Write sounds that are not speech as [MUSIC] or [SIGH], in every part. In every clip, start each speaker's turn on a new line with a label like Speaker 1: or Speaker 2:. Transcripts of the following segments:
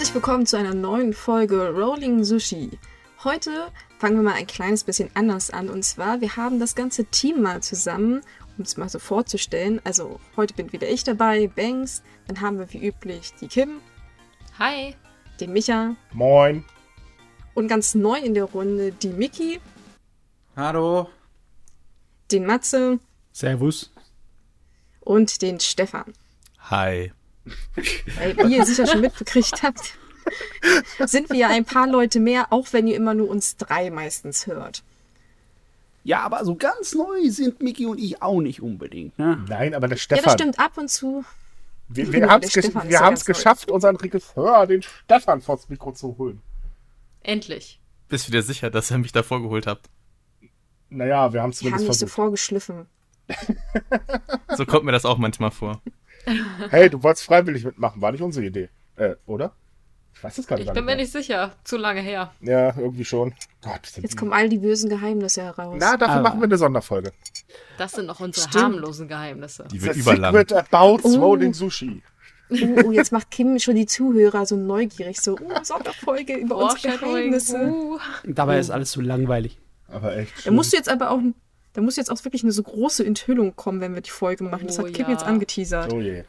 Speaker 1: Herzlich willkommen zu einer neuen Folge Rolling Sushi. Heute fangen wir mal ein kleines bisschen anders an. Und zwar, wir haben das ganze Team mal zusammen, um es mal so vorzustellen. Also heute bin wieder ich dabei, Banks. Dann haben wir wie üblich die Kim.
Speaker 2: Hi.
Speaker 1: Den Micha.
Speaker 3: Moin.
Speaker 1: Und ganz neu in der Runde die Miki.
Speaker 4: Hallo.
Speaker 1: Den Matze.
Speaker 5: Servus.
Speaker 1: Und den Stefan.
Speaker 5: Hi.
Speaker 1: Weil, wie ihr sicher schon mitbekriegt habt, sind wir ja ein paar Leute mehr, auch wenn ihr immer nur uns drei meistens hört.
Speaker 4: Ja, aber so ganz neu sind Miki und ich auch nicht unbedingt. Ne?
Speaker 3: Nein, aber der
Speaker 1: Ja,
Speaker 3: Stefan.
Speaker 1: das stimmt ab und zu.
Speaker 3: Wir, [LAUGHS] wir
Speaker 1: Ja,
Speaker 3: haben es
Speaker 1: ja
Speaker 3: haben's
Speaker 1: ganz neu.
Speaker 3: geschafft, unseren Regisseur, den Stefan, vors Mikro zu holen.
Speaker 2: Endlich.
Speaker 5: Bist du dir sicher, dass ihr mich da vorgeholt habt?
Speaker 3: Naja, wir haben es
Speaker 1: Die haben
Speaker 3: zumindest
Speaker 1: nicht so
Speaker 3: versucht.
Speaker 1: vorgeschliffen. [LAUGHS]
Speaker 5: So kommt mir das auch manchmal vor. [LAUGHS]
Speaker 3: Hey, du wolltest freiwillig mitmachen, war nicht unsere Idee. Äh, oder? Ich weiß es gar nicht.
Speaker 2: Ich bin mir nicht sicher. Zu lange her.
Speaker 3: Ja, irgendwie schon. Gott, sind
Speaker 1: Jetzt kommen all die bösen Geheimnisse heraus.
Speaker 3: Na, dafür
Speaker 4: Aber-
Speaker 3: machen wir eine Sonderfolge.
Speaker 2: Das sind noch unsere
Speaker 1: Stimmt.
Speaker 2: harmlosen Geheimnisse.
Speaker 5: Die wird überlang.
Speaker 3: Secret about
Speaker 1: Oh.
Speaker 3: Sushi.
Speaker 1: Oh, oh, jetzt macht Kim schon die Zuhörer so neugierig. So, oh, Sonderfolge über unsere. Geheimnisse.
Speaker 2: Uh.
Speaker 4: Dabei ist alles so langweilig.
Speaker 3: Aber echt.
Speaker 1: Da
Speaker 3: schlimm.
Speaker 1: musst du jetzt aber auch, da muss jetzt auch wirklich eine so große Enthüllung kommen, wenn wir die Folge machen. Das
Speaker 2: Oh,
Speaker 1: hat Kim
Speaker 2: ja.
Speaker 1: jetzt angeteasert.
Speaker 3: Oh je.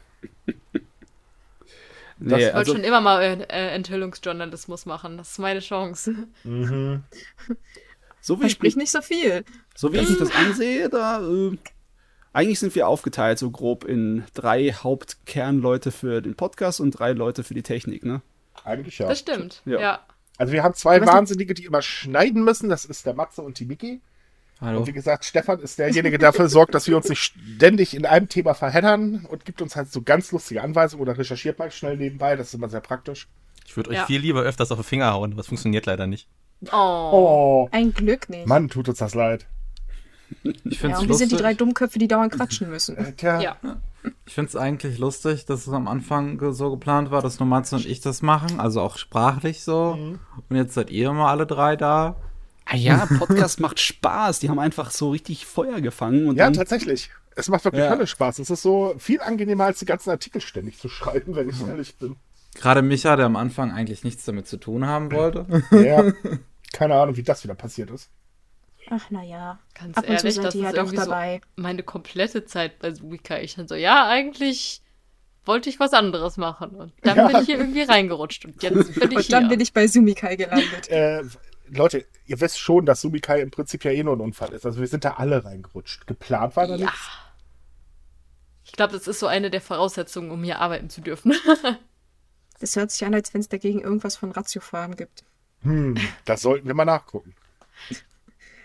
Speaker 4: Nee,
Speaker 2: Ich wollte
Speaker 4: also,
Speaker 2: schon immer mal äh, Enthüllungsjournalismus machen. Das ist meine Chance.
Speaker 3: Mhm. [LAUGHS]
Speaker 4: so, wie
Speaker 1: Versprich
Speaker 4: ich,
Speaker 1: nicht so viel.
Speaker 4: so wie ich das ansehe, da äh, eigentlich sind wir aufgeteilt so grob in drei Hauptkernleute für den Podcast und drei Leute für die Technik, ne?
Speaker 3: Eigentlich ja.
Speaker 2: Das stimmt.
Speaker 4: Ja.
Speaker 2: Ja.
Speaker 3: Also wir haben zwei Wahnsinnige, die immer schneiden müssen. Das ist der Matze und die Miki.
Speaker 4: Hallo.
Speaker 3: Und wie gesagt, Stefan ist derjenige, der dafür sorgt, dass wir uns nicht ständig in einem Thema verheddern und gibt uns halt so ganz lustige Anweisungen oder recherchiert mal schnell nebenbei. Das ist immer sehr praktisch.
Speaker 5: Ich würde euch
Speaker 2: Ja.
Speaker 5: viel lieber öfters auf den Finger hauen, aber das funktioniert leider nicht.
Speaker 2: Oh.
Speaker 3: Oh,
Speaker 1: Ein Glück nicht.
Speaker 3: Mann, tut uns das leid.
Speaker 6: Ich
Speaker 1: ja,
Speaker 6: finde es
Speaker 1: und wir sind die drei Dummköpfe, die dauernd quatschen müssen.
Speaker 3: Äh, Tja,
Speaker 2: Ja.
Speaker 6: Ich finde es eigentlich lustig, dass es am Anfang so geplant war, dass nur Matze und ich das machen, also auch sprachlich so.
Speaker 3: Mhm.
Speaker 6: Und jetzt seid ihr immer alle drei da.
Speaker 4: Ah ja, Podcast macht Spaß. Die haben einfach so richtig Feuer gefangen. Und
Speaker 3: ja,
Speaker 4: dann,
Speaker 3: tatsächlich. Es macht wirklich
Speaker 4: Ja.
Speaker 3: Spaß. Es ist so viel angenehmer, als die ganzen Artikel ständig zu schreiben, wenn ich ehrlich bin.
Speaker 6: Gerade Micha, der am Anfang eigentlich nichts damit zu tun haben wollte.
Speaker 3: Ja, keine Ahnung, wie das wieder passiert ist.
Speaker 1: Ach, naja.
Speaker 2: Ganz
Speaker 1: Ab und zu
Speaker 2: ehrlich, das ist
Speaker 1: halt
Speaker 2: irgendwie
Speaker 1: dabei.
Speaker 2: so meine komplette Zeit bei Subika. Ich dann so, ja, eigentlich wollte ich was anderes machen. Und dann
Speaker 3: Ja.
Speaker 2: bin ich hier irgendwie reingerutscht. Und jetzt bin [LAUGHS] ich
Speaker 1: Und dann
Speaker 2: hier.
Speaker 1: bin ich bei Sumikai gelandet.
Speaker 3: Äh, Leute, ihr wisst schon, dass Sumikai im Prinzip ja eh nur ein Unfall ist. Also wir sind da alle reingerutscht. Geplant war da
Speaker 2: ja.
Speaker 3: nichts.
Speaker 2: Ich glaube, das ist so eine der Voraussetzungen, um hier arbeiten zu dürfen. [LAUGHS]
Speaker 1: Das hört sich an, als wenn es dagegen irgendwas von Ratiofahren gibt.
Speaker 3: Hm, das sollten wir mal nachgucken.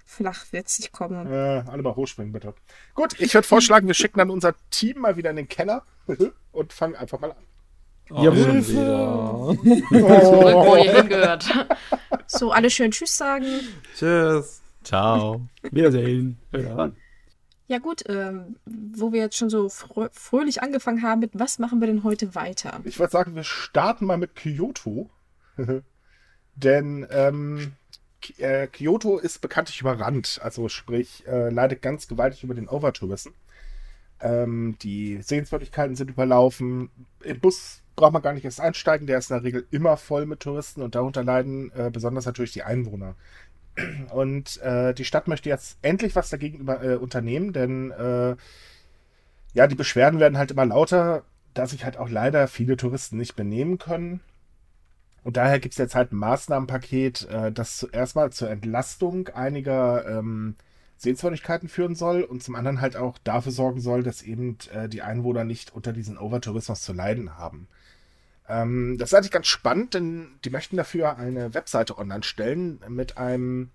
Speaker 1: Flach wird es nicht kommen.
Speaker 3: Äh, alle mal hochspringen, bitte. Gut, ich würde vorschlagen, wir schicken dann unser Team mal wieder in den Keller [LAUGHS] und fangen einfach mal an.
Speaker 6: Ihr
Speaker 3: Hilfe.
Speaker 6: schon wieder.
Speaker 2: Zurück, wo
Speaker 3: Oh.
Speaker 2: ihr hingehört.
Speaker 1: So, alle schön Tschüss sagen.
Speaker 6: Tschüss.
Speaker 5: Ciao.
Speaker 4: Wiedersehen. Ja.
Speaker 1: Ja gut, ähm, wo wir jetzt schon so frö fröhlich angefangen haben mit, was machen wir denn heute weiter?
Speaker 3: Ich würde sagen, wir starten mal mit Kyoto. [LAUGHS] Denn ähm, äh, Kyoto ist bekanntlich überrannt. Also sprich, äh, leidet ganz gewaltig über den Overtourism. Ähm, die Sehenswürdigkeiten sind überlaufen. Im Bus braucht man gar nicht erst einsteigen. Der ist in der Regel immer voll mit Touristen und darunter leiden äh, besonders natürlich die Einwohner. [CLEARS THROAT] Und äh, die Stadt möchte jetzt endlich was dagegen über, äh, unternehmen, denn äh, ja, die Beschwerden werden halt immer lauter, dass sich halt auch leider viele Touristen nicht benehmen können. Und daher gibt es jetzt halt ein Maßnahmenpaket, äh, das zuerst mal zur Entlastung einiger ähm, Sehenswürdigkeiten führen soll und zum anderen halt auch dafür sorgen soll, dass eben äh, die Einwohner nicht unter diesen Overtourismus zu leiden haben. Ähm, das ist eigentlich ganz spannend, denn die möchten dafür eine Webseite online stellen mit einem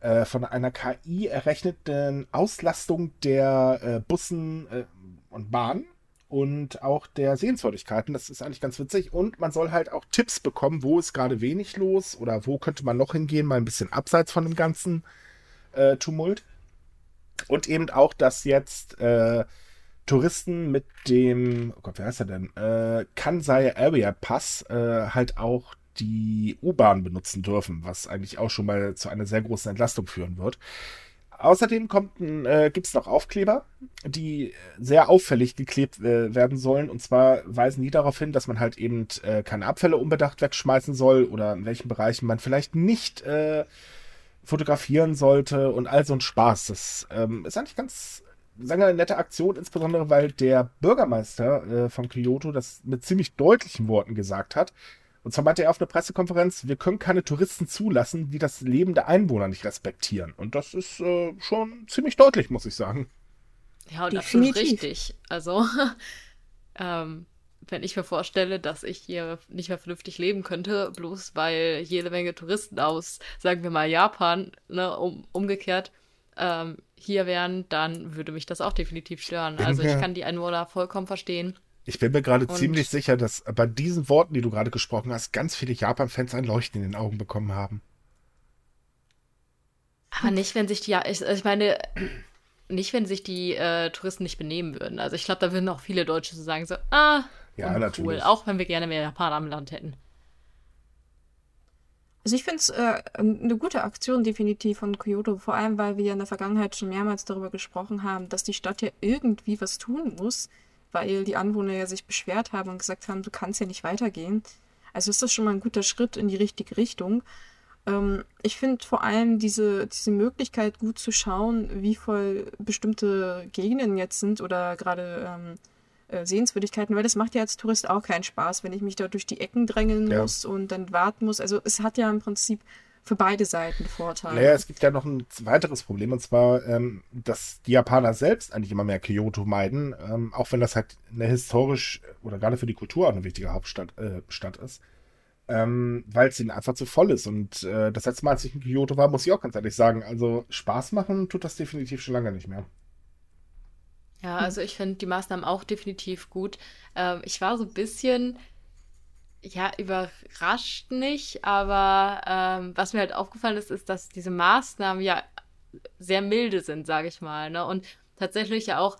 Speaker 3: äh, von einer KI errechneten Auslastung der äh, Bussen äh, und Bahnen und auch der Sehenswürdigkeiten. Das ist eigentlich ganz witzig. Und man soll halt auch Tipps bekommen, wo ist gerade wenig los oder wo könnte man noch hingehen, mal ein bisschen abseits von dem ganzen äh, Tumult. Und eben auch, dass jetzt äh, Touristen mit dem, oh Gott, wer heißt er denn? Äh, Kansai Area Pass äh, halt auch die U-Bahn benutzen dürfen, was eigentlich auch schon mal zu einer sehr großen Entlastung führen wird. Außerdem kommt ein, äh, gibt es noch Aufkleber, die sehr auffällig geklebt äh, werden sollen. Und zwar weisen die darauf hin, dass man halt eben äh, keine Abfälle unbedacht wegschmeißen soll oder in welchen Bereichen man vielleicht nicht äh, fotografieren sollte und all so ein Spaß. Das ähm, ist eigentlich ganz, sagen wir, eine nette Aktion, insbesondere weil der Bürgermeister äh, von Kyoto das mit ziemlich deutlichen Worten gesagt hat. Und zwar meinte er auf einer Pressekonferenz, wir können keine Touristen zulassen, die das Leben der Einwohner nicht respektieren. Und das ist äh, schon ziemlich deutlich, muss ich sagen.
Speaker 2: Ja, und
Speaker 1: Definitiv.
Speaker 2: absolut richtig. Also, [LAUGHS] ähm, wenn ich mir vorstelle, dass ich hier nicht mehr vernünftig leben könnte, bloß weil jede Menge Touristen aus, sagen wir mal, Japan, ne, um, umgekehrt, ähm, hier wären, dann würde mich das auch definitiv stören. Also ich kann die Einwohner vollkommen verstehen.
Speaker 3: Ich bin mir gerade ziemlich sicher, dass bei diesen Worten, die du gerade gesprochen hast, ganz viele Japan-Fans ein Leuchten in den Augen bekommen haben.
Speaker 2: Aber nicht, wenn sich die, ja, ich, ich meine, nicht, wenn sich die äh, Touristen nicht benehmen würden. Also ich glaube, da würden auch viele Deutsche so sagen, so, ah,
Speaker 3: Ja, natürlich.
Speaker 2: Auch wenn wir gerne mehr Japaner am Land hätten.
Speaker 1: Also ich finde es äh, eine gute Aktion definitiv von Kyoto, vor allem weil wir in der Vergangenheit schon mehrmals darüber gesprochen haben, dass die Stadt ja irgendwie was tun muss, weil die Anwohner ja sich beschwert haben und gesagt haben, du kannst ja nicht weitergehen. Also ist das schon mal ein guter Schritt in die richtige Richtung. Ähm, ich finde vor allem diese, diese Möglichkeit gut zu schauen, wie voll bestimmte Gegenden jetzt sind oder gerade ähm, äh, Sehenswürdigkeiten, weil das macht ja als Tourist auch keinen Spaß, wenn ich mich da durch die Ecken drängeln
Speaker 3: Ja.
Speaker 1: muss und dann warten muss. Also es hat ja im Prinzip für beide Seiten Vorteile.
Speaker 3: Naja, es gibt ja noch ein weiteres Problem, und zwar, ähm, dass die Japaner selbst eigentlich immer mehr Kyoto meiden, ähm, auch wenn das halt eine historisch oder gerade für die Kultur auch eine wichtige Hauptstadt äh, Stadt ist, ähm, weil es ihnen einfach zu voll ist. Und äh, das letzte Mal, als ich in Kyoto war, muss ich auch ganz ehrlich sagen, also Spaß machen tut das definitiv schon lange nicht mehr.
Speaker 2: Ja, also ich finde die Maßnahmen auch definitiv gut. Ähm, ich war so ein bisschen, ja, überrascht nicht, aber ähm, was mir halt aufgefallen ist, ist, dass diese Maßnahmen ja sehr milde sind, sage ich mal, ne? Und tatsächlich ja auch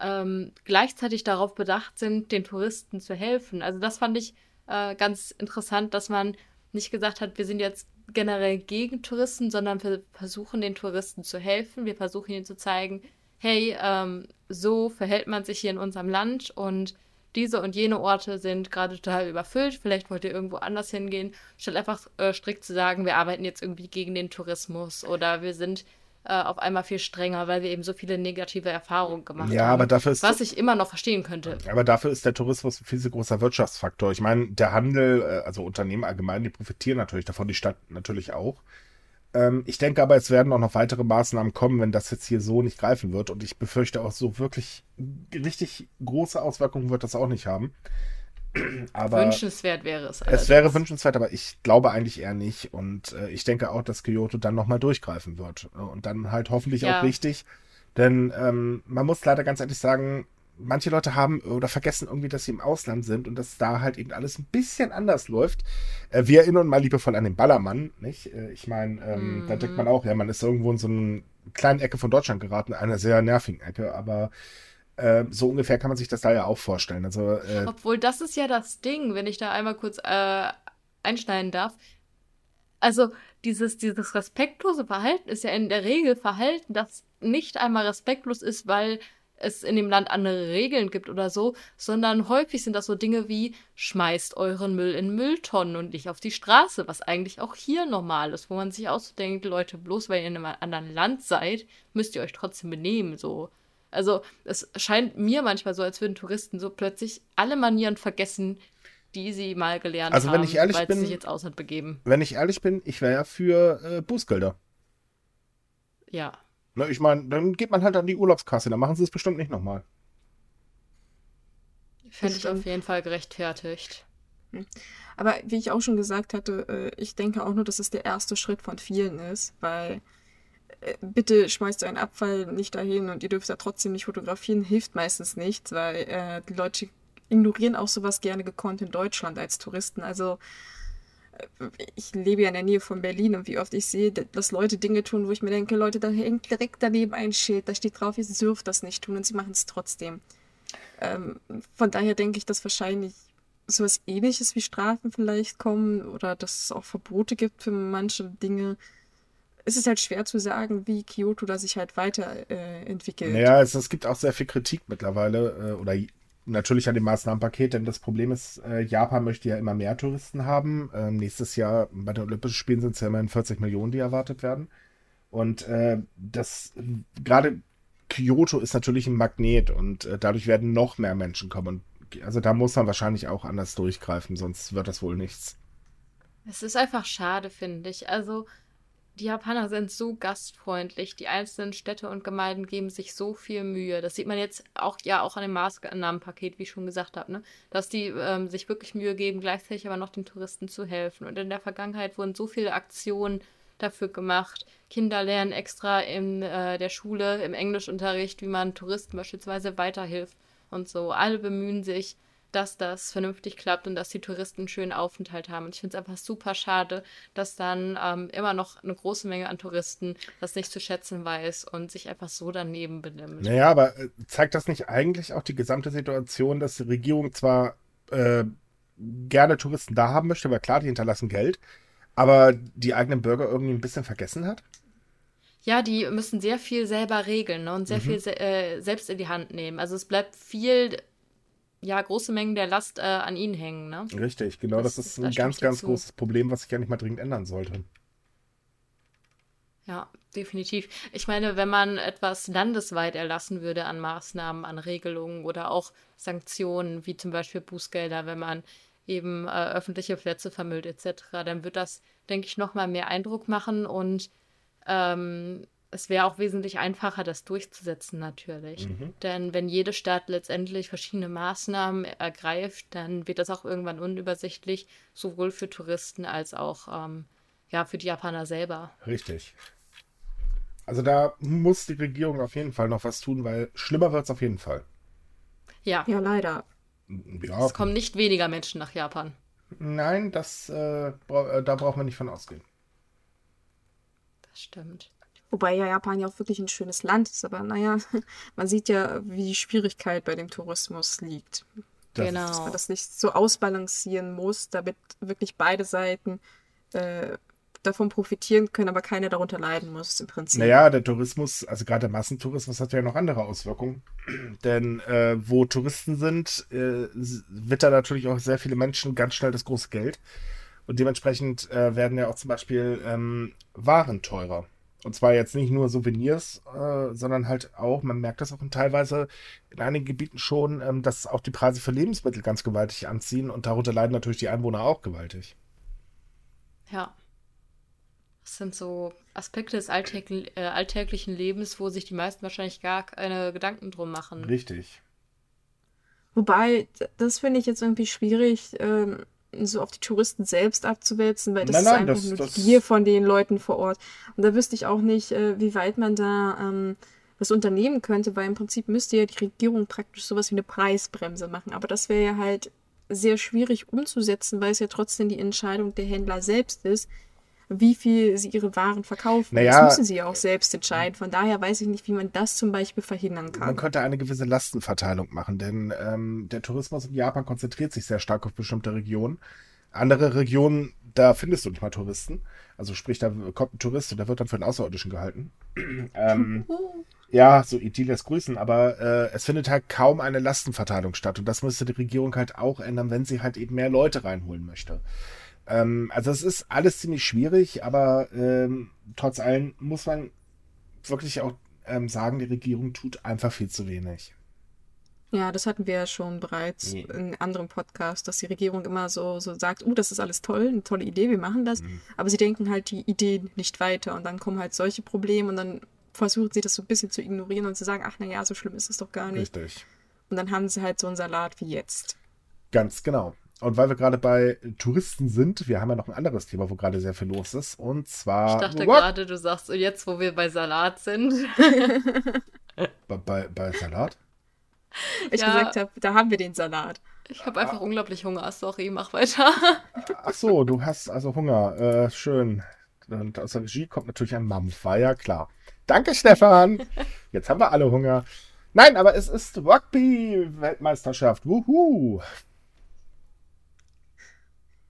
Speaker 2: ähm, gleichzeitig darauf bedacht sind, den Touristen zu helfen. Also das fand ich äh, ganz interessant, dass man nicht gesagt hat, wir sind jetzt generell gegen Touristen, sondern wir versuchen den Touristen zu helfen. Wir versuchen ihnen zu zeigen, hey, ähm, so verhält man sich hier in unserem Land und diese und jene Orte sind gerade total überfüllt. Vielleicht wollt ihr irgendwo anders hingehen, statt einfach äh, strikt zu sagen, wir arbeiten jetzt irgendwie gegen den Tourismus oder wir sind äh, auf einmal viel strenger, weil wir eben so viele negative Erfahrungen gemacht
Speaker 3: Ja,
Speaker 2: haben.
Speaker 3: aber dafür ist
Speaker 2: was ich immer noch verstehen könnte.
Speaker 3: Aber dafür ist der Tourismus ein viel zu großer Wirtschaftsfaktor. Ich meine, der Handel, äh, also Unternehmen allgemein, die profitieren natürlich davon, die Stadt natürlich auch. Ähm, ich denke aber, es werden auch noch weitere Maßnahmen kommen, wenn das jetzt hier so nicht greifen wird. Und ich befürchte auch, so wirklich richtig große Auswirkungen wird das auch nicht haben. [CLEARS THROAT] Aber
Speaker 2: Wünschenswert wäre es.
Speaker 3: es
Speaker 2: allerdings.
Speaker 3: wäre wünschenswert, aber ich glaube eigentlich eher nicht. Und äh, ich denke auch, dass Kyoto dann nochmal durchgreifen wird. Und dann halt hoffentlich
Speaker 2: Ja.
Speaker 3: auch richtig. Denn ähm, man muss leider ganz ehrlich sagen, manche Leute haben oder vergessen irgendwie, dass sie im Ausland sind und dass da halt eben alles ein bisschen anders läuft. Äh, wir erinnern mal liebevoll an den Ballermann, nicht? Äh, ich meine, ähm, da denkt man auch, ja, man ist irgendwo in so eine kleine Ecke von Deutschland geraten, einer sehr nervigen Ecke, aber äh, so ungefähr kann man sich das da ja auch vorstellen. Also äh,
Speaker 2: Obwohl, das ist ja das Ding, wenn ich da einmal kurz äh, einschneiden darf. Also, dieses, dieses respektlose Verhalten ist ja in der Regel Verhalten, das nicht einmal respektlos ist, weil es in dem Land andere Regeln gibt oder so, sondern häufig sind das so Dinge wie schmeißt euren Müll in Mülltonnen und nicht auf die Straße, was eigentlich auch hier normal ist, wo man sich auch so denkt, Leute, bloß weil ihr in einem anderen Land seid, müsst ihr euch trotzdem benehmen, so. Also, es scheint mir manchmal so, als würden Touristen so plötzlich alle Manieren vergessen, die sie mal gelernt
Speaker 3: Also,
Speaker 2: haben,
Speaker 3: wenn ich ehrlich
Speaker 2: weil
Speaker 3: bin-
Speaker 2: sie sich ins Ausland begeben.
Speaker 3: wenn ich ehrlich bin, ich wäre ja für äh, Bußgelder.
Speaker 2: Ja.
Speaker 3: Ne, ich meine, dann geht man halt an die Urlaubskasse, dann machen sie es bestimmt nicht nochmal.
Speaker 2: Fände ich auf jeden Fall gerechtfertigt.
Speaker 1: Aber wie ich auch schon gesagt hatte, äh, ich denke auch nur, dass es der erste Schritt von vielen ist, weil äh, bitte schmeißt euren Abfall nicht dahin und ihr dürft da trotzdem nicht fotografieren, hilft meistens nichts, weil äh, die Leute ignorieren auch sowas gerne gekonnt in Deutschland als Touristen. Also ich lebe ja in der Nähe von Berlin und wie oft ich sehe, dass Leute Dinge tun, wo ich mir denke, Leute, da hängt direkt daneben ein Schild, da steht drauf, ihr dürft das nicht tun und sie machen es trotzdem. Ähm, von daher denke ich, dass wahrscheinlich sowas ähnliches wie Strafen vielleicht kommen oder dass es auch Verbote gibt für manche Dinge. es ist halt schwer zu sagen, wie Kyoto da sich halt weiterentwickelt. Äh.
Speaker 3: Naja, es, es gibt auch sehr viel Kritik mittlerweile äh, oder natürlich an dem Maßnahmenpaket, denn das Problem ist, äh, Japan möchte ja immer mehr Touristen haben. Ähm, nächstes Jahr bei den Olympischen Spielen sind es ja immerhin 40 Millionen, die erwartet werden. Und äh, das gerade Kyoto ist natürlich ein Magnet und äh, dadurch werden noch mehr Menschen kommen. Also da muss man wahrscheinlich auch anders durchgreifen, sonst wird das wohl nichts.
Speaker 2: Es ist einfach schade, finde ich. Also, die Japaner sind so gastfreundlich. Die einzelnen Städte und Gemeinden geben sich so viel Mühe. Das sieht man jetzt auch ja auch an dem Maßnahmenpaket, wie ich schon gesagt habe, ne? Dass die ähm, sich wirklich Mühe geben, gleichzeitig aber noch den Touristen zu helfen. Und in der Vergangenheit wurden so viele Aktionen dafür gemacht. Kinder lernen extra in äh, der Schule, im Englischunterricht, wie man Touristen beispielsweise weiterhilft und so. Alle bemühen sich, dass das vernünftig klappt und dass die Touristen einen schönen Aufenthalt haben. Und ich finde es einfach super schade, dass dann ähm, immer noch eine große Menge an Touristen das nicht zu schätzen weiß und sich einfach so daneben benimmt.
Speaker 3: Naja, aber äh, zeigt das nicht eigentlich auch die gesamte Situation, dass die Regierung zwar äh, gerne Touristen da haben möchte, aber klar, die hinterlassen Geld, aber die eigenen Bürger irgendwie ein bisschen vergessen hat?
Speaker 2: Ja, die müssen sehr viel selber regeln ne, und sehr
Speaker 3: Mhm.
Speaker 2: viel se äh, selbst in die Hand nehmen. Also es bleibt viel, ja, große Mengen der Last äh, an ihnen hängen. Ne?
Speaker 3: Richtig, genau, das,
Speaker 2: Das-
Speaker 3: ist ein ganz, ganz großes Problem, was sich ja nicht mal dringend ändern sollte.
Speaker 2: Ja, definitiv. Ich meine, wenn man etwas landesweit erlassen würde an Maßnahmen, an Regelungen oder auch Sanktionen, wie zum Beispiel Bußgelder, wenn man eben äh, öffentliche Plätze vermüllt etc., dann wird das, denke ich, noch mal mehr Eindruck machen und ähm, es wäre auch wesentlich einfacher, das durchzusetzen natürlich.
Speaker 3: Mhm.
Speaker 2: Denn wenn jede Stadt letztendlich verschiedene Maßnahmen ergreift, dann wird das auch irgendwann unübersichtlich, sowohl für Touristen als auch ähm, ja, für die Japaner selber.
Speaker 3: Richtig. Also da muss die Regierung auf jeden Fall noch was tun, weil schlimmer wird es auf jeden Fall.
Speaker 2: Ja,
Speaker 1: Ja, leider.
Speaker 3: Ja,
Speaker 2: es kommen nicht weniger Menschen nach Japan.
Speaker 3: nein, das, äh, bra äh, da braucht man nicht von ausgehen.
Speaker 2: Das stimmt.
Speaker 1: Wobei ja Japan ja auch wirklich ein schönes Land ist, aber naja, [LAUGHS] man sieht ja, wie die Schwierigkeit bei dem Tourismus liegt.
Speaker 3: Das
Speaker 2: Genau.
Speaker 1: Dass man das nicht so ausbalancieren muss, damit wirklich beide Seiten äh, davon profitieren können, aber keiner darunter leiden muss im Prinzip.
Speaker 3: Naja, der Tourismus, also gerade der Massentourismus hat ja noch andere Auswirkungen. [CLEARS THROAT] Denn äh, wo Touristen sind, äh, s- wittern natürlich auch sehr viele Menschen ganz schnell das große Geld. Und dementsprechend äh, werden ja auch zum Beispiel ähm, Waren teurer. Und zwar jetzt nicht nur Souvenirs, äh, sondern halt auch, man merkt das auch in teilweise in einigen Gebieten schon, ähm, dass auch die Preise für Lebensmittel ganz gewaltig anziehen und darunter leiden natürlich die Einwohner auch gewaltig.
Speaker 2: Ja. Das sind so Aspekte des alltägl äh, alltäglichen Lebens, wo sich die meisten wahrscheinlich gar keine Gedanken drum machen.
Speaker 3: Richtig.
Speaker 1: Wobei, das finde ich jetzt irgendwie schwierig, ähm, so auf die Touristen selbst abzuwälzen, weil das
Speaker 3: Nein,
Speaker 1: ist
Speaker 3: nein,
Speaker 1: einfach
Speaker 3: das-
Speaker 1: nur die Gier von den Leuten vor Ort. Und da wüsste ich auch nicht, äh, wie weit man da ähm, was unternehmen könnte, weil im Prinzip müsste ja die Regierung praktisch sowas wie eine Preisbremse machen. Aber das wäre ja halt sehr schwierig umzusetzen, weil es ja trotzdem die Entscheidung der Händler selbst ist, wie viel sie ihre Waren verkaufen.
Speaker 3: Naja,
Speaker 1: das müssen sie ja auch selbst entscheiden. Von daher weiß ich nicht, wie man das zum Beispiel verhindern kann.
Speaker 3: Man könnte eine gewisse Lastenverteilung machen, denn ähm, der Tourismus in Japan konzentriert sich sehr stark auf bestimmte Regionen. Andere Regionen, da findest du nicht mal Touristen. Also sprich, da kommt ein Tourist und der wird dann für einen Außerirdischen gehalten. [CLEARS THROAT] ähm, ja, so Idyllias grüßen, aber äh, es findet halt kaum eine Lastenverteilung statt. Und das müsste die Regierung halt auch ändern, wenn sie halt eben mehr Leute reinholen möchte. Ähm, also es ist alles ziemlich schwierig, aber ähm, trotz allem muss man wirklich auch ähm, sagen, die Regierung tut einfach viel zu wenig.
Speaker 1: Ja, das hatten wir ja schon bereits
Speaker 3: Nee.
Speaker 1: in anderen Podcasts, dass die Regierung immer so, so sagt, uh, das ist alles toll, eine tolle Idee, wir machen das.
Speaker 3: Mhm.
Speaker 1: Aber sie denken halt die Ideen nicht weiter und dann kommen halt solche Probleme und dann versuchen sie das so ein bisschen zu ignorieren und zu sagen, ach naja, so schlimm ist es doch gar nicht.
Speaker 3: Richtig.
Speaker 1: Und dann haben sie halt so einen Salat wie jetzt.
Speaker 3: Ganz genau. Und weil wir gerade bei Touristen sind, wir haben ja noch ein anderes Thema, wo gerade sehr viel los ist. Und zwar.
Speaker 2: Ich dachte
Speaker 3: What?
Speaker 2: gerade, du sagst, jetzt, wo wir bei Salat sind. [LAUGHS]
Speaker 3: Bei, bei, bei Salat?
Speaker 1: Ich
Speaker 2: Ja.
Speaker 1: gesagt habe, da haben wir den Salat.
Speaker 2: Ich habe einfach unglaublich Hunger. Sorry, mach weiter. [LAUGHS]
Speaker 3: Ach so, du hast also Hunger. Äh, schön. Und aus der Regie kommt natürlich ein Mampf, war ja klar. Danke, Stefan. [LAUGHS] Jetzt haben wir alle Hunger. Nein, aber es ist Rugby-Weltmeisterschaft. Wuhu.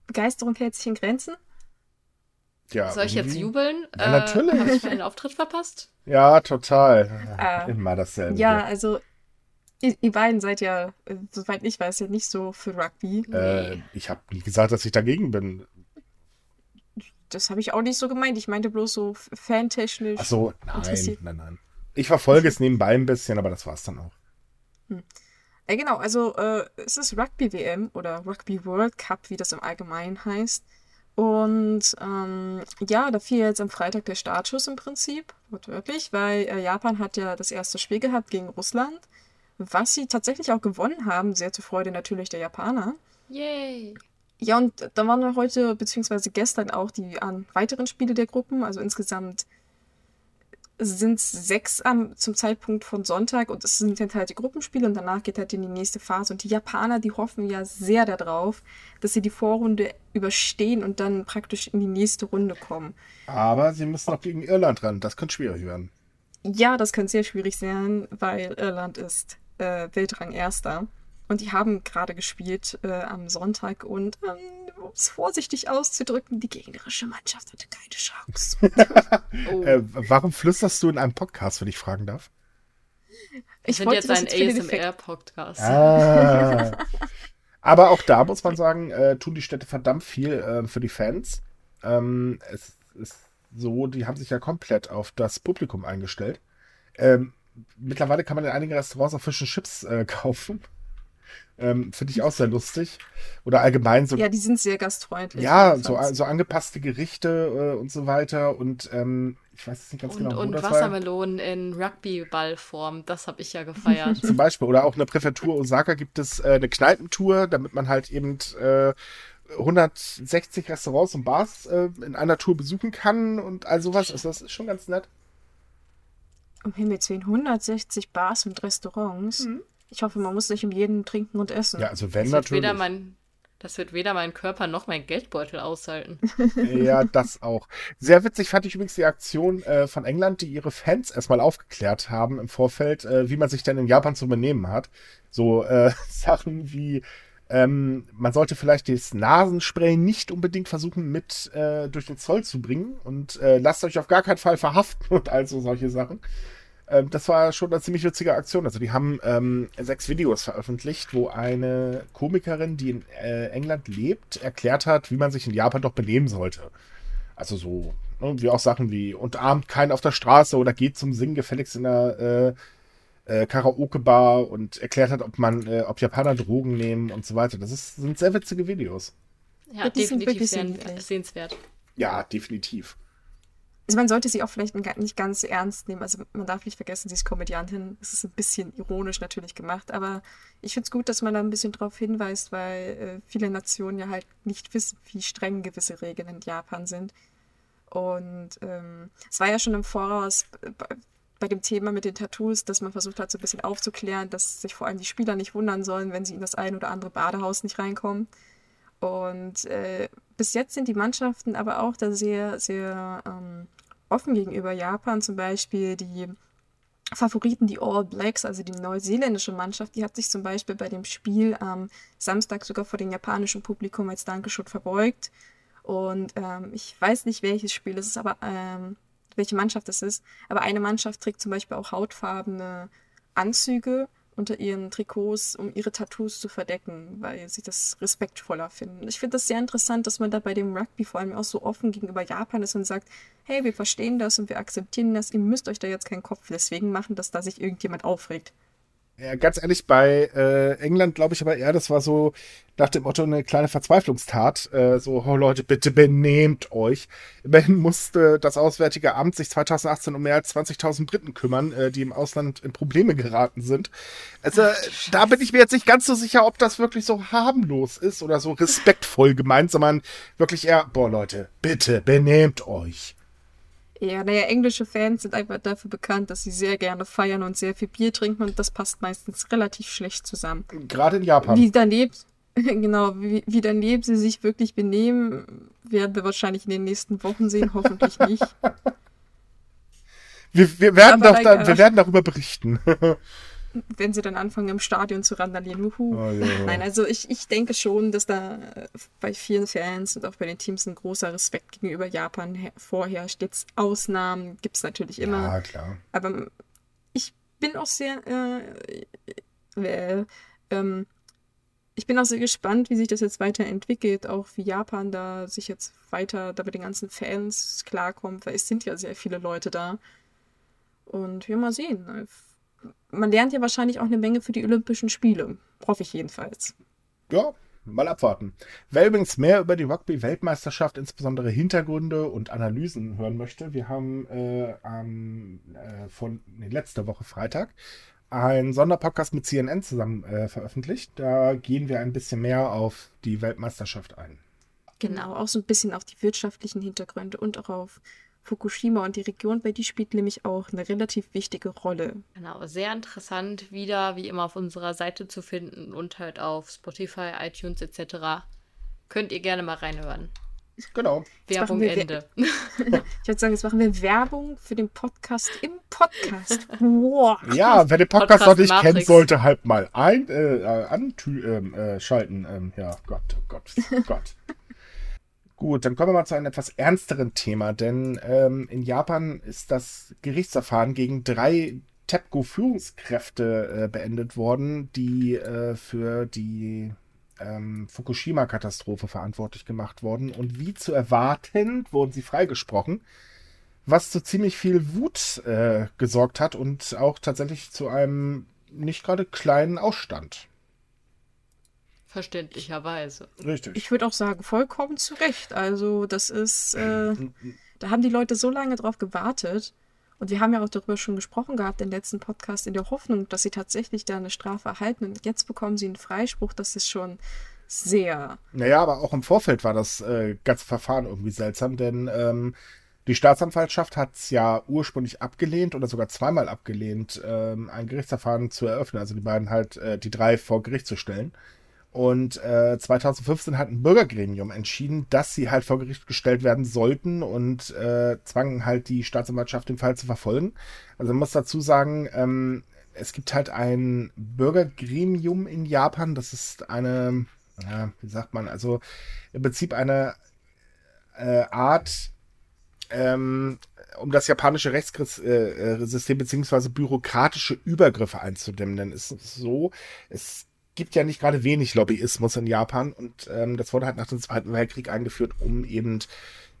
Speaker 1: Begeisterung hält sich in Grenzen?
Speaker 3: Ja,
Speaker 2: Soll ich jetzt jubeln?
Speaker 3: Ja,
Speaker 2: Äh,
Speaker 3: natürlich.
Speaker 2: Habe ich meinen Auftritt verpasst?
Speaker 3: Ja, total.
Speaker 1: Äh,
Speaker 3: Immer dasselbe.
Speaker 1: Ja, also ihr, ihr beiden seid ja, äh, soweit ich weiß, ja nicht so für Rugby.
Speaker 3: Äh, ich habe nie gesagt, dass ich dagegen bin.
Speaker 1: Das habe ich auch nicht so gemeint. Ich meinte bloß so fantechnisch.
Speaker 3: Ach so, nein, nein, nein. Ich verfolge es nebenbei ein bisschen, aber das war's dann auch.
Speaker 1: Ja, genau, also äh, es ist Rugby WM oder Rugby World Cup, wie das im Allgemeinen heißt. Und ähm, ja, da fiel jetzt am Freitag der Startschuss im Prinzip, wortwörtlich, weil äh, Japan hat ja das erste Spiel gehabt gegen Russland, was sie tatsächlich auch gewonnen haben, sehr zur Freude natürlich der Japaner.
Speaker 2: Yay!
Speaker 1: Ja, und dann waren wir heute, beziehungsweise gestern auch die an weiteren Spiele der Gruppen. Also insgesamt sind es sechs am, zum Zeitpunkt von Sonntag und es sind dann halt die Gruppenspiele und danach geht halt in die nächste Phase. Und die Japaner, die hoffen ja sehr darauf, dass sie die Vorrunde überstehen und dann praktisch in die nächste Runde kommen.
Speaker 3: Aber sie müssen noch gegen Irland ran. Das könnte schwierig werden.
Speaker 1: Ja, das könnte sehr schwierig sein, weil Irland ist äh, Weltrang Erster. Und die haben gerade gespielt äh, am Sonntag und, ähm, um es vorsichtig auszudrücken, die gegnerische Mannschaft hatte keine Chance. [LAUGHS]
Speaker 2: Oh,
Speaker 3: Äh, warum flüsterst du in einem Podcast, wenn ich fragen darf?
Speaker 2: ich finde jetzt ein ASMR-Podcast.
Speaker 3: Ah. Aber auch da muss man sagen, äh, tun die Städte verdammt viel äh, für die Fans. Ähm, es ist so, die haben sich ja komplett auf das Publikum eingestellt. Ähm, mittlerweile kann man in einigen Restaurants auch Fish and Chips äh, [LAUGHS] kaufen. Ähm, Finde ich auch sehr lustig. Oder allgemein so
Speaker 1: Ja, die sind sehr gastfreundlich.
Speaker 3: ja, so, so angepasste Gerichte äh, und so weiter. Und ähm, ich weiß jetzt nicht ganz
Speaker 2: Und,
Speaker 3: genau, wo
Speaker 2: und
Speaker 3: das war.
Speaker 2: Wassermelonen in Rugbyballform, das habe ich ja gefeiert. [LAUGHS]
Speaker 3: Zum Beispiel. Oder auch in der Präfektur Osaka gibt es äh, eine Kneipentour, damit man halt eben äh, 160 Restaurants und Bars äh, in einer Tour besuchen kann und all sowas. Also das ist schon ganz nett.
Speaker 1: Um Himmels Willen, 160 Bars und Restaurants. Ich hoffe, man muss nicht um jeden trinken und essen.
Speaker 3: Ja, also wenn
Speaker 2: Das wird,
Speaker 3: natürlich.
Speaker 2: weder mein, das wird weder mein Körper noch mein Geldbeutel aushalten. [LAUGHS]
Speaker 3: Ja, das auch. Sehr witzig fand ich übrigens die Aktion äh, von England, die ihre Fans erstmal aufgeklärt haben im Vorfeld, äh, wie man sich denn in Japan zu benehmen hat. So äh, [LAUGHS] Sachen wie, ähm, man sollte vielleicht das Nasenspray nicht unbedingt versuchen mit äh, durch den Zoll zu bringen und äh, lasst euch auf gar keinen Fall verhaften [LAUGHS] und all so solche Sachen. Ähm, das war schon eine ziemlich witzige Aktion. Also die haben ähm, sechs Videos veröffentlicht, wo eine Komikerin, die in äh, England lebt, erklärt hat, wie man sich in Japan doch benehmen sollte. Also so, ne, wie auch Sachen wie umarmt keinen auf der Straße oder geht zum Singen gefälligst in der äh, äh, Karaoke-Bar und erklärt hat, ob man, äh, ob Japaner Drogen nehmen und so weiter. Das ist, sind sehr witzige Videos.
Speaker 2: Ja,
Speaker 1: Die sind
Speaker 2: definitiv
Speaker 1: wirklich
Speaker 2: sehr
Speaker 1: sinnlich.
Speaker 2: sehenswert.
Speaker 3: Ja, definitiv.
Speaker 1: Also man sollte sie auch vielleicht nicht ganz ernst nehmen. Also man darf nicht vergessen, sie ist Komödiantin. Es ist ein bisschen ironisch natürlich gemacht, aber ich finde es gut, dass man da ein bisschen drauf hinweist, weil äh, viele Nationen ja halt nicht wissen, wie streng gewisse Regeln in Japan sind. Und ähm, es war ja schon im Voraus bei, bei dem Thema mit den Tattoos, dass man versucht hat, so ein bisschen aufzuklären, dass sich vor allem die Spieler nicht wundern sollen, wenn sie in das ein oder andere Badehaus nicht reinkommen. Und äh, bis jetzt sind die Mannschaften aber auch da sehr, sehr ähm, offen gegenüber Japan. Zum Beispiel die Favoriten, die All Blacks, also die neuseeländische Mannschaft, die hat sich zum Beispiel bei dem Spiel am Samstag sogar vor dem japanischen Publikum als Dankeschön verbeugt. Und ähm, ich weiß nicht, welches Spiel es ist, aber ähm, welche Mannschaft es ist. Aber eine Mannschaft trägt zum Beispiel auch hautfarbene Anzüge unter ihren Trikots, um ihre Tattoos zu verdecken, weil sie das respektvoller finden. Ich finde das sehr interessant, dass man da bei dem Rugby vor allem auch so offen gegenüber Japan ist und sagt, hey, wir verstehen das und wir akzeptieren das, ihr müsst euch da jetzt keinen Kopf deswegen machen, dass da sich irgendjemand aufregt.
Speaker 3: Ja, ganz ehrlich, bei äh, England glaube ich aber eher, das war so nach dem Motto eine kleine Verzweiflungstat. Äh, so, oh Leute, bitte benehmt euch. Immerhin musste das Auswärtige Amt sich 2018 um mehr als 20.000 Briten kümmern, äh, die im Ausland in Probleme geraten sind. Also, da bin ich mir jetzt nicht ganz so sicher, ob das wirklich so harmlos ist oder so respektvoll gemeint, sondern wirklich eher, boah Leute, bitte benehmt euch.
Speaker 1: Ja, naja, englische Fans sind einfach dafür bekannt, dass sie sehr gerne feiern und sehr viel Bier trinken und das passt meistens relativ schlecht zusammen.
Speaker 3: Gerade in Japan.
Speaker 1: Wie daneben, [LAUGHS] genau, wie, wie daneben sie sich wirklich benehmen, werden wir wahrscheinlich in den nächsten Wochen sehen, hoffentlich nicht. [LAUGHS]
Speaker 3: Wir, wir, werden da, wir werden darüber berichten. [LAUGHS]
Speaker 1: wenn sie dann anfangen im Stadion zu randalieren. Uhu.
Speaker 3: Oh, ja.
Speaker 1: Nein, also ich, ich denke schon, dass da äh, bei vielen Fans und auch bei den Teams ein großer Respekt gegenüber Japan her- vorherrscht. Jetzt Ausnahmen gibt es natürlich immer.
Speaker 3: Ja, klar.
Speaker 1: Aber ich bin auch sehr, äh, äh, ähm, ich bin auch sehr gespannt, wie sich das jetzt weiterentwickelt, auch wie Japan da sich jetzt weiter da bei den ganzen Fans klarkommt, weil es sind ja sehr viele Leute da. Und wir mal sehen. Man lernt ja wahrscheinlich auch eine Menge für die Olympischen Spiele. Hoffe ich jedenfalls.
Speaker 3: Ja, mal abwarten. Wer übrigens mehr über die Rugby-Weltmeisterschaft, insbesondere Hintergründe und Analysen hören möchte, wir haben äh, am, äh, von nee, letzter Woche Freitag einen Sonderpodcast mit CNN zusammen äh, veröffentlicht. Da gehen wir ein bisschen mehr auf die Weltmeisterschaft ein.
Speaker 1: Genau, auch so ein bisschen auf die wirtschaftlichen Hintergründe und auch auf Fukushima und die Region, weil die spielt nämlich auch eine relativ wichtige Rolle.
Speaker 2: Genau, sehr interessant. Wieder wie immer auf unserer Seite zu finden und halt auf Spotify, iTunes etc. Könnt ihr gerne mal reinhören.
Speaker 3: Genau.
Speaker 2: Werbung Ende.
Speaker 1: Ich würde sagen, jetzt machen wir Werbung für den Podcast im Podcast. Wow.
Speaker 3: Ja, wer den Podcast,
Speaker 2: Podcast
Speaker 3: noch nicht
Speaker 2: Matrix.
Speaker 3: kennt, sollte halt mal ein, äh, äh, antü- ähm, äh, schalten. Ähm, ja, Gott, oh Gott, oh Gott. Gut, dann kommen wir mal zu einem etwas ernsteren Thema, denn ähm, in Japan ist das Gerichtsverfahren gegen drei TEPCO-Führungskräfte äh, beendet worden, die äh, für die ähm, Fukushima-Katastrophe verantwortlich gemacht wurden. Und wie zu erwarten, wurden sie freigesprochen was zu ziemlich viel Wut äh, gesorgt hat und auch tatsächlich zu einem nicht gerade kleinen Ausstand.
Speaker 2: Verständlicherweise.
Speaker 3: Richtig.
Speaker 1: Ich würde auch sagen, vollkommen zu Recht. Also, das ist, äh, [LAUGHS] da haben die Leute so lange drauf gewartet. Und wir haben ja auch darüber schon gesprochen gehabt im letzten Podcast, in der Hoffnung, dass sie tatsächlich da eine Strafe erhalten. Und jetzt bekommen sie einen Freispruch. Das ist schon sehr.
Speaker 3: Naja, aber auch im Vorfeld war das äh, ganze Verfahren irgendwie seltsam, denn ähm, die Staatsanwaltschaft hat es ja ursprünglich abgelehnt oder sogar zweimal abgelehnt, ähm, ein Gerichtsverfahren zu eröffnen, also die beiden halt, äh, die drei vor Gericht zu stellen. Und äh, 2015 hat ein Bürgergremium entschieden, dass sie halt vor Gericht gestellt werden sollten und äh, zwangen halt die Staatsanwaltschaft, den Fall zu verfolgen. Also man muss dazu sagen, ähm, es gibt halt ein Bürgergremium in Japan, das ist eine, ja, wie sagt man, also im Prinzip eine äh, Art, ähm, um das japanische Rechtssystem beziehungsweise bürokratische Übergriffe einzudämmen. Denn es ist so, es gibt ja nicht gerade wenig Lobbyismus in Japan und ähm, das wurde halt nach dem Zweiten Weltkrieg eingeführt, um eben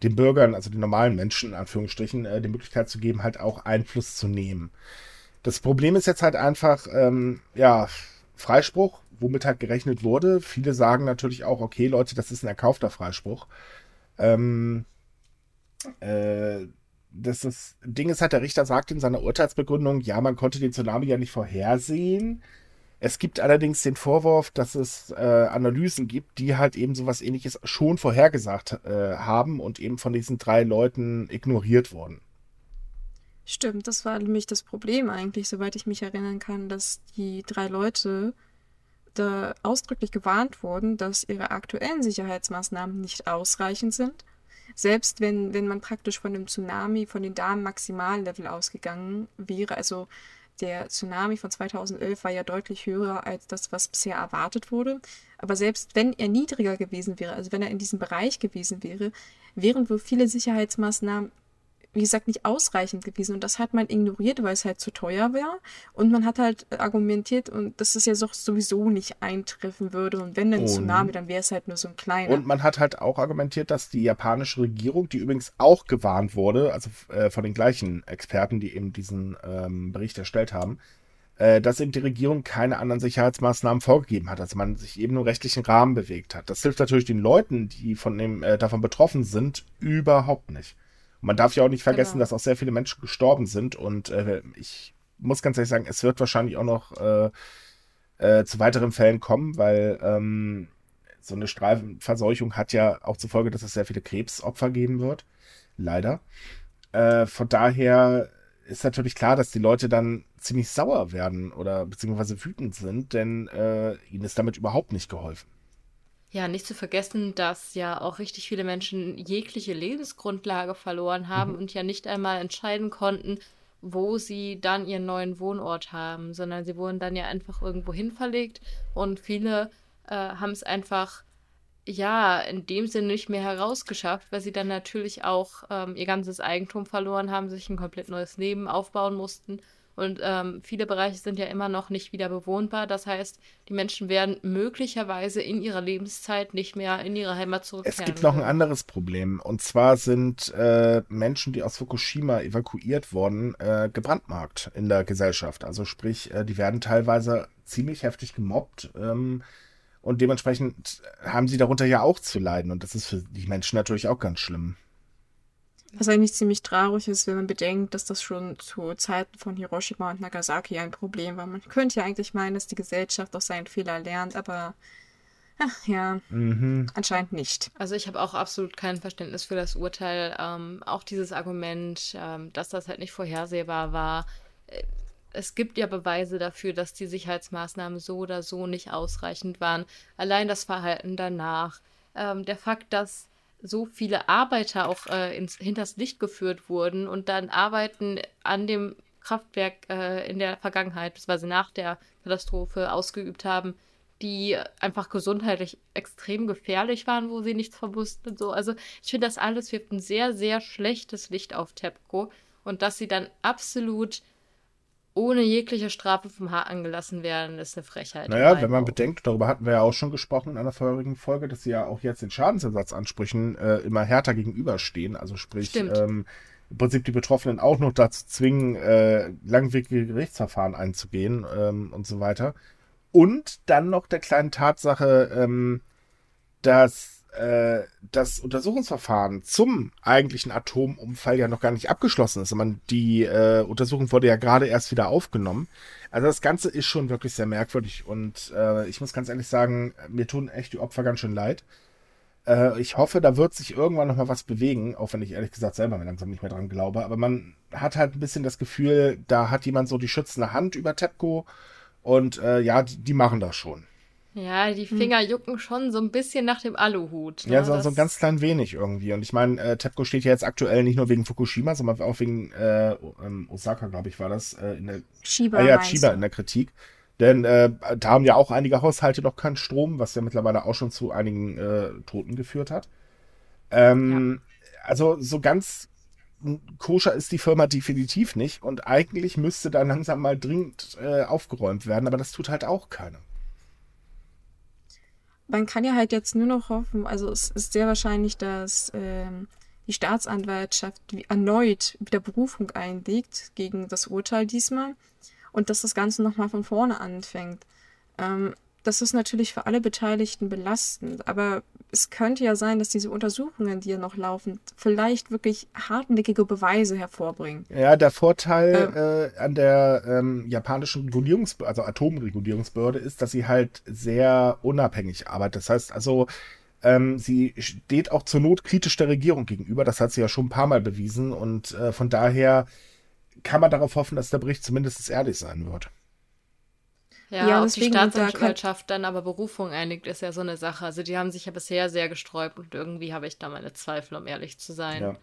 Speaker 3: den Bürgern, also den normalen Menschen in Anführungsstrichen, äh, die Möglichkeit zu geben, halt auch Einfluss zu nehmen. Das Problem ist jetzt halt einfach, ähm, ja, Freispruch, womit halt gerechnet wurde. Viele sagen natürlich auch, okay, Leute, das ist ein erkaufter Freispruch. Ähm, äh, das ist, Ding ist halt, der Richter sagt in seiner Urteilsbegründung, ja, man konnte den Tsunami ja nicht vorhersehen. Es gibt allerdings den Vorwurf, dass es äh, Analysen gibt, die halt eben sowas ähnliches schon vorhergesagt äh, haben und eben von diesen drei Leuten ignoriert wurden.
Speaker 1: Stimmt, das war nämlich das Problem eigentlich, soweit ich mich erinnern kann, dass die drei Leute da ausdrücklich gewarnt wurden, dass ihre aktuellen Sicherheitsmaßnahmen nicht ausreichend sind. Selbst wenn, wenn man praktisch von dem Tsunami, von den Damen-Maximallevel ausgegangen wäre, also der Tsunami von 2011 war ja deutlich höher als das, was bisher erwartet wurde. Aber selbst wenn er niedriger gewesen wäre, also wenn er in diesem Bereich gewesen wäre, wären wohl viele Sicherheitsmaßnahmen wie gesagt, nicht ausreichend gewesen. Und das hat man ignoriert, weil es halt zu teuer war. Und man hat halt argumentiert, und dass es ja sowieso nicht eintreffen würde. Und wenn dann Tsunami, dann wäre es halt nur so ein kleiner.
Speaker 3: Und man hat halt auch argumentiert, dass die japanische Regierung, die übrigens auch gewarnt wurde, also äh, von den gleichen Experten, die eben diesen ähm, Bericht erstellt haben, äh, dass eben die Regierung keine anderen Sicherheitsmaßnahmen vorgegeben hat, also man sich eben im rechtlichen Rahmen bewegt hat. Das hilft natürlich den Leuten, die von dem äh, davon betroffen sind, überhaupt nicht. Man darf ja auch nicht vergessen,
Speaker 1: Genau.
Speaker 3: dass auch sehr viele Menschen gestorben sind und äh, ich muss ganz ehrlich sagen, es wird wahrscheinlich auch noch äh, äh, zu weiteren Fällen kommen, weil ähm, so eine Strahlenverseuchung hat ja auch zur Folge, dass es sehr viele Krebsopfer geben wird. Leider. Äh, von daher ist natürlich klar, dass die Leute dann ziemlich sauer werden oder beziehungsweise wütend sind, denn äh, ihnen ist damit überhaupt nicht geholfen.
Speaker 2: Ja, nicht zu vergessen, dass ja auch richtig viele Menschen jegliche Lebensgrundlage verloren haben und ja nicht einmal entscheiden konnten, wo sie dann ihren neuen Wohnort haben, sondern sie wurden dann ja einfach irgendwo hin verlegt und viele äh, haben es einfach ja, in dem Sinne nicht mehr herausgeschafft, weil sie dann natürlich auch ähm, ihr ganzes Eigentum verloren haben, sich ein komplett neues Leben aufbauen mussten. Und ähm, viele Bereiche sind ja immer noch nicht wieder bewohnbar. Das heißt, die Menschen werden möglicherweise in ihrer Lebenszeit nicht mehr in ihre Heimat zurückkehren.
Speaker 3: Es gibt noch ein anderes Problem. Und zwar sind äh, Menschen, die aus Fukushima evakuiert wurden, äh, gebrandmarkt in der Gesellschaft. Also sprich, äh, die werden teilweise ziemlich heftig gemobbt. Ähm, und dementsprechend haben sie darunter ja auch zu leiden. Und das ist für die Menschen natürlich auch ganz schlimm.
Speaker 1: Was eigentlich ziemlich traurig ist, wenn man bedenkt, dass das schon zu Zeiten von Hiroshima und Nagasaki ein Problem war. Man könnte ja eigentlich meinen, dass die Gesellschaft aus seinen Fehlern lernt, aber ach ja,
Speaker 3: Mhm.
Speaker 1: anscheinend nicht.
Speaker 2: Also ich habe auch absolut kein Verständnis für das Urteil. Ähm, auch dieses Argument, ähm, dass das halt nicht vorhersehbar war. Äh, Es gibt ja Beweise dafür, dass die Sicherheitsmaßnahmen so oder so nicht ausreichend waren. Allein das Verhalten danach. Ähm, der Fakt, dass so viele Arbeiter auch äh, ins, hinters Licht geführt wurden und dann Arbeiten an dem Kraftwerk äh, in der Vergangenheit, beziehungsweise nach der Katastrophe ausgeübt haben, die einfach gesundheitlich extrem gefährlich waren, wo sie nichts verwussten und so. Also ich finde, das alles wirft ein sehr, sehr schlechtes Licht auf TEPCO und dass sie dann absolut ohne jegliche Strafe vom Haar angelassen werden, ist eine Frechheit.
Speaker 3: Naja, wenn man bedenkt, darüber hatten wir ja auch schon gesprochen in einer vorherigen Folge, dass sie ja auch jetzt den Schadensersatzansprüchen äh, immer härter gegenüberstehen. Also sprich, ähm, im Prinzip die Betroffenen auch noch dazu zwingen, äh, langwierige Gerichtsverfahren einzugehen ähm, und so weiter. Und dann noch der kleinen Tatsache, ähm, dass äh, das Untersuchungsverfahren zum eigentlichen Atomunfall ja noch gar nicht abgeschlossen ist. Meine, die äh, Untersuchung wurde ja gerade erst wieder aufgenommen. Also das Ganze ist schon wirklich sehr merkwürdig und äh, ich muss ganz ehrlich sagen, mir tun echt die Opfer ganz schön leid. Äh, ich hoffe, da wird sich irgendwann noch mal was bewegen, auch wenn ich ehrlich gesagt selber langsam nicht mehr dran glaube. Aber man hat halt ein bisschen das Gefühl, da hat jemand so die schützende Hand über TEPCO und äh, ja, die, die machen das schon.
Speaker 2: Ja, die Finger jucken schon so ein bisschen nach dem Aluhut. Ne?
Speaker 3: Ja, so, so ein ganz klein wenig irgendwie. Und ich meine, äh, TEPCO steht ja jetzt aktuell nicht nur wegen Fukushima, sondern auch wegen äh, ähm, Osaka, glaube ich, war das, äh, in der
Speaker 1: Chiba,
Speaker 3: Ah ja,
Speaker 1: du?
Speaker 3: in der Kritik. Denn äh, da haben ja auch einige Haushalte noch keinen Strom, was ja mittlerweile auch schon zu einigen äh, Toten geführt hat. Ähm, Also so ganz koscher ist die Firma definitiv nicht und eigentlich müsste da langsam mal dringend äh, aufgeräumt werden, aber das tut halt auch keiner.
Speaker 1: Man kann ja halt jetzt nur noch hoffen, also es ist sehr wahrscheinlich, dass ähm, die Staatsanwaltschaft erneut wieder Berufung einlegt gegen das Urteil diesmal und dass das Ganze nochmal von vorne anfängt. Ähm, das ist natürlich für alle Beteiligten belastend, aber es könnte ja sein, dass diese Untersuchungen, die ja noch laufen, vielleicht wirklich hartnäckige Beweise hervorbringen.
Speaker 3: Ja, der Vorteil äh, an der ähm, japanischen Regulierungsbehörde, also Atomregulierungsbehörde, ist, dass sie halt sehr unabhängig arbeitet. Das heißt also, ähm, sie steht auch zur Not kritisch der Regierung gegenüber. Das hat sie ja schon ein paar Mal bewiesen und äh, von daher kann man darauf hoffen, dass der Bericht zumindest ehrlich sein wird.
Speaker 2: Ja,
Speaker 1: Ja,
Speaker 2: ob
Speaker 1: deswegen,
Speaker 2: die
Speaker 1: da
Speaker 2: Staatsanwaltschaft dann aber Berufung einigt, ist ja so eine Sache. Also die haben sich ja bisher sehr gesträubt und irgendwie habe ich da meine Zweifel, um ehrlich zu sein.
Speaker 3: Ja.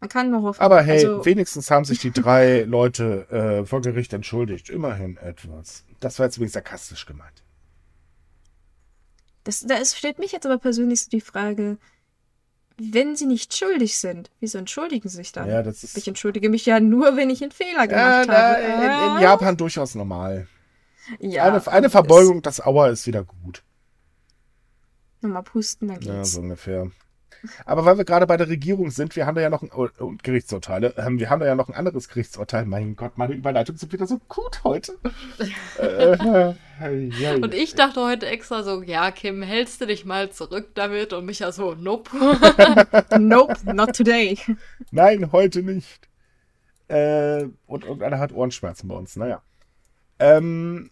Speaker 1: Man kann nur hoffen.
Speaker 3: Aber hey,
Speaker 1: also,
Speaker 3: wenigstens haben sich die drei [LAUGHS] Leute äh, vor Gericht entschuldigt. Immerhin etwas. Das war jetzt übrigens sarkastisch gemeint.
Speaker 1: Das, da ist, stellt mich jetzt aber persönlich so die Frage, wenn sie nicht schuldig sind, wieso entschuldigen sie sich dann?
Speaker 3: Ja, das ist
Speaker 1: Ich entschuldige mich ja nur, wenn ich einen Fehler
Speaker 3: ja,
Speaker 1: gemacht
Speaker 3: na,
Speaker 1: habe.
Speaker 3: in, in Japan durchaus normal.
Speaker 1: ja,
Speaker 3: eine, eine Verbeugung, das Aua ist wieder gut.
Speaker 1: Nochmal pusten, dann
Speaker 3: Ja,
Speaker 1: geht's.
Speaker 3: so ungefähr. Aber weil wir gerade bei der Regierung sind, wir haben da ja noch ein oh, und Gerichtsurteile, ähm, wir haben da ja noch ein anderes Gerichtsurteil. Mein Gott, meine Überleitungen sind wieder so gut heute. äh, äh, ja,
Speaker 2: Und ich dachte heute extra so, ja, Kim, hältst du dich mal zurück damit? Und mich ja so, nope. [LAUGHS] [LAUGHS]
Speaker 1: Nope, not today.
Speaker 3: Nein, heute nicht. Äh, und irgendeiner hat Ohrenschmerzen bei uns, naja. Ähm,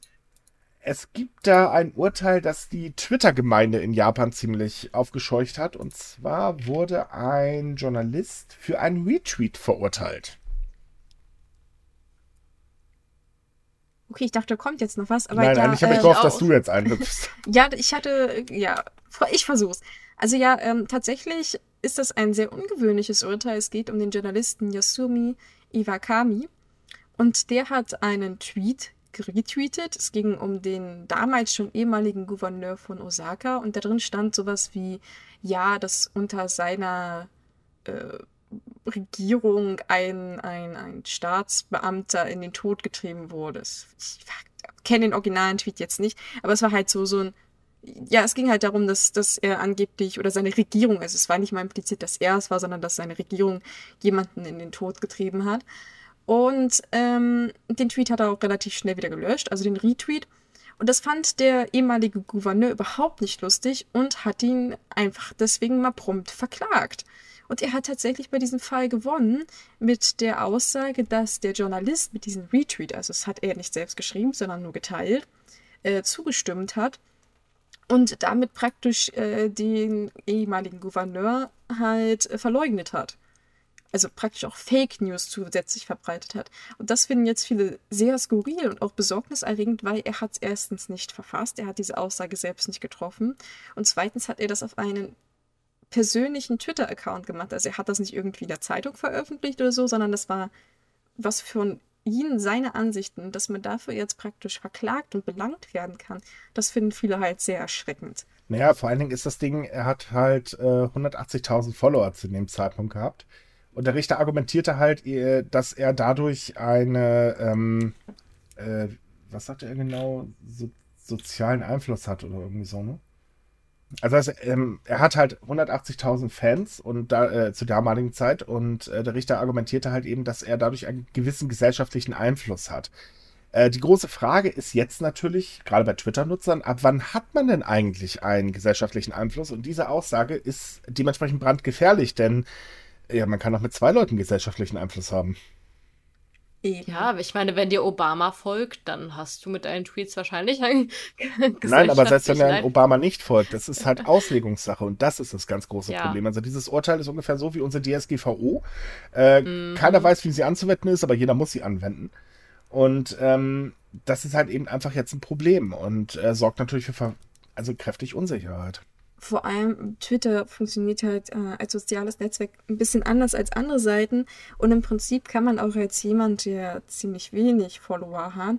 Speaker 3: es gibt da ein Urteil, das die Twitter-Gemeinde in Japan ziemlich aufgescheucht hat. Und zwar wurde ein Journalist für einen Retweet verurteilt.
Speaker 1: Okay, ich dachte, da kommt jetzt noch was, aber
Speaker 3: Nein,
Speaker 1: ja,
Speaker 3: eigentlich habe ich
Speaker 1: äh,
Speaker 3: gehofft, dass du jetzt einhüpfst. [LAUGHS]
Speaker 1: ja, ich hatte, ja, ich versuch's. Also ja, ähm, tatsächlich ist das ein sehr ungewöhnliches Urteil. Es geht um den Journalisten Yasumi Iwakami. Und der hat einen Tweet retweetet. Es ging um den damals schon ehemaligen Gouverneur von Osaka. Und da drin stand sowas wie, ja, dass unter seiner äh, Regierung ein, ein, ein Staatsbeamter in den Tod getrieben wurde. Ich kenne den originalen Tweet jetzt nicht, aber es war halt so, so ein ja, es ging halt darum, dass, dass er angeblich oder seine Regierung, also es war nicht mal implizit, dass er es war, sondern dass seine Regierung jemanden in den Tod getrieben hat. Und ähm, den Tweet hat er auch relativ schnell wieder gelöscht, also den Retweet. Und das fand der ehemalige Gouverneur überhaupt nicht lustig und hat ihn einfach deswegen mal prompt verklagt. Und er hat tatsächlich bei diesem Fall gewonnen mit der Aussage, dass der Journalist mit diesem Retweet, also es hat er nicht selbst geschrieben, sondern nur geteilt, äh, zugestimmt hat und damit praktisch äh, den ehemaligen Gouverneur halt äh, verleugnet hat. Also praktisch auch Fake News zusätzlich verbreitet hat. Und das finden jetzt viele sehr skurril und auch besorgniserregend, weil er hat es erstens nicht verfasst, er hat diese Aussage selbst nicht getroffen und zweitens hat er das auf einen persönlichen Twitter-Account gemacht. Also er hat das nicht irgendwie in der Zeitung veröffentlicht oder so, sondern das war was von ihn, seine Ansichten, dass man dafür jetzt praktisch verklagt und belangt werden kann, das finden viele halt sehr erschreckend.
Speaker 3: Naja, vor allen Dingen ist das Ding, er hat halt äh, 180.000 Follower zu dem Zeitpunkt gehabt. Und der Richter argumentierte halt, äh, dass er dadurch eine, ähm, äh, was sagte er genau, so, sozialen Einfluss hat oder irgendwie so, ne? Also, also ähm, er hat halt 180.000 Fans und da, äh, zur damaligen Zeit und äh, der Richter argumentierte halt eben, dass er dadurch einen gewissen gesellschaftlichen Einfluss hat. Äh, die große Frage ist jetzt natürlich, gerade bei Twitter-Nutzern, ab wann hat man denn eigentlich einen gesellschaftlichen Einfluss? Und diese Aussage ist dementsprechend brandgefährlich, denn ja, man kann auch mit zwei Leuten gesellschaftlichen Einfluss haben.
Speaker 2: Eben. Ja, aber ich meine, wenn dir Obama folgt, dann hast du mit deinen Tweets wahrscheinlich ein [LAUGHS]
Speaker 3: Nein, aber selbst wenn er Obama nicht folgt, das ist halt [LAUGHS] Auslegungssache und das ist das ganz große ja. Problem. Also dieses Urteil ist ungefähr so wie unsere DSGVO. Äh, mhm. Keiner weiß, wie sie anzuwenden ist, aber jeder muss sie anwenden. Und ähm, das ist halt eben einfach jetzt ein Problem und äh, sorgt natürlich für also kräftig Unsicherheit
Speaker 1: vor allem Twitter funktioniert halt äh, als soziales Netzwerk ein bisschen anders als andere Seiten. Und im Prinzip kann man auch als jemand, der ziemlich wenig Follower hat,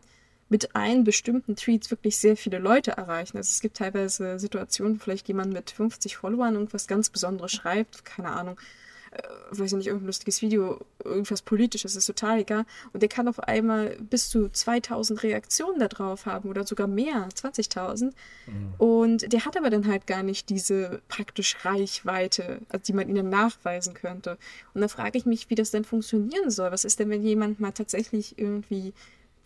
Speaker 1: mit einem bestimmten Tweet wirklich sehr viele Leute erreichen. Also es gibt teilweise Situationen, wo vielleicht jemand mit 50 Followern irgendwas ganz Besonderes schreibt, keine Ahnung, weiß ich nicht, irgendein lustiges Video, irgendwas Politisches, ist total egal. Und der kann auf einmal bis zu 2000 Reaktionen da drauf haben oder sogar mehr, 20.000. Mhm. Und der hat aber dann halt gar nicht diese praktisch Reichweite, also die man ihnen nachweisen könnte. Und da frage ich mich, wie das denn funktionieren soll. Was ist denn, wenn jemand mal tatsächlich irgendwie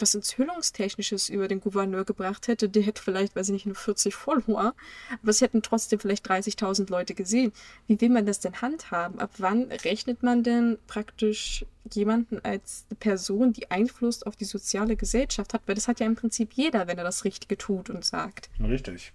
Speaker 1: was Enthüllungstechnisches über den Gouverneur gebracht hätte, der hätte vielleicht, weiß ich nicht, nur 40 Follower, aber es hätten trotzdem vielleicht 30.000 Leute gesehen. Wie will man das denn handhaben? Ab wann rechnet man denn praktisch jemanden als Person, die Einfluss auf die soziale Gesellschaft hat? Weil das hat ja im Prinzip jeder, wenn er das Richtige tut und sagt.
Speaker 3: Richtig.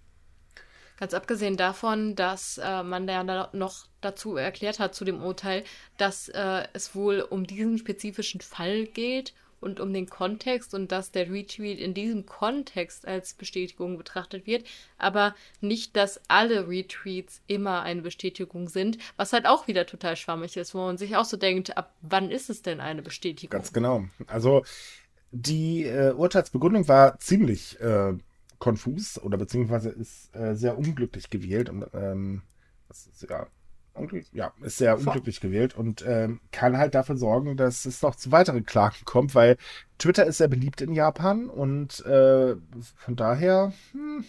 Speaker 2: Ganz abgesehen davon, dass äh, man ja noch dazu erklärt hat zu dem Urteil, dass äh, es wohl um diesen spezifischen Fall geht und um den Kontext und dass der Retweet in diesem Kontext als Bestätigung betrachtet wird, aber nicht, dass alle Retweets immer eine Bestätigung sind, was halt auch wieder total schwammig ist, wo man sich auch so denkt, ab wann ist es denn eine Bestätigung?
Speaker 3: Ganz genau. Also die äh, Urteilsbegründung war ziemlich äh, konfus oder beziehungsweise ist äh, sehr unglücklich gewählt und ähm, das ist ja ja, ist sehr unglücklich gewählt und ähm, kann halt dafür sorgen, dass es noch zu weiteren Klagen kommt, weil Twitter ist sehr beliebt in Japan und äh, von daher. Hm.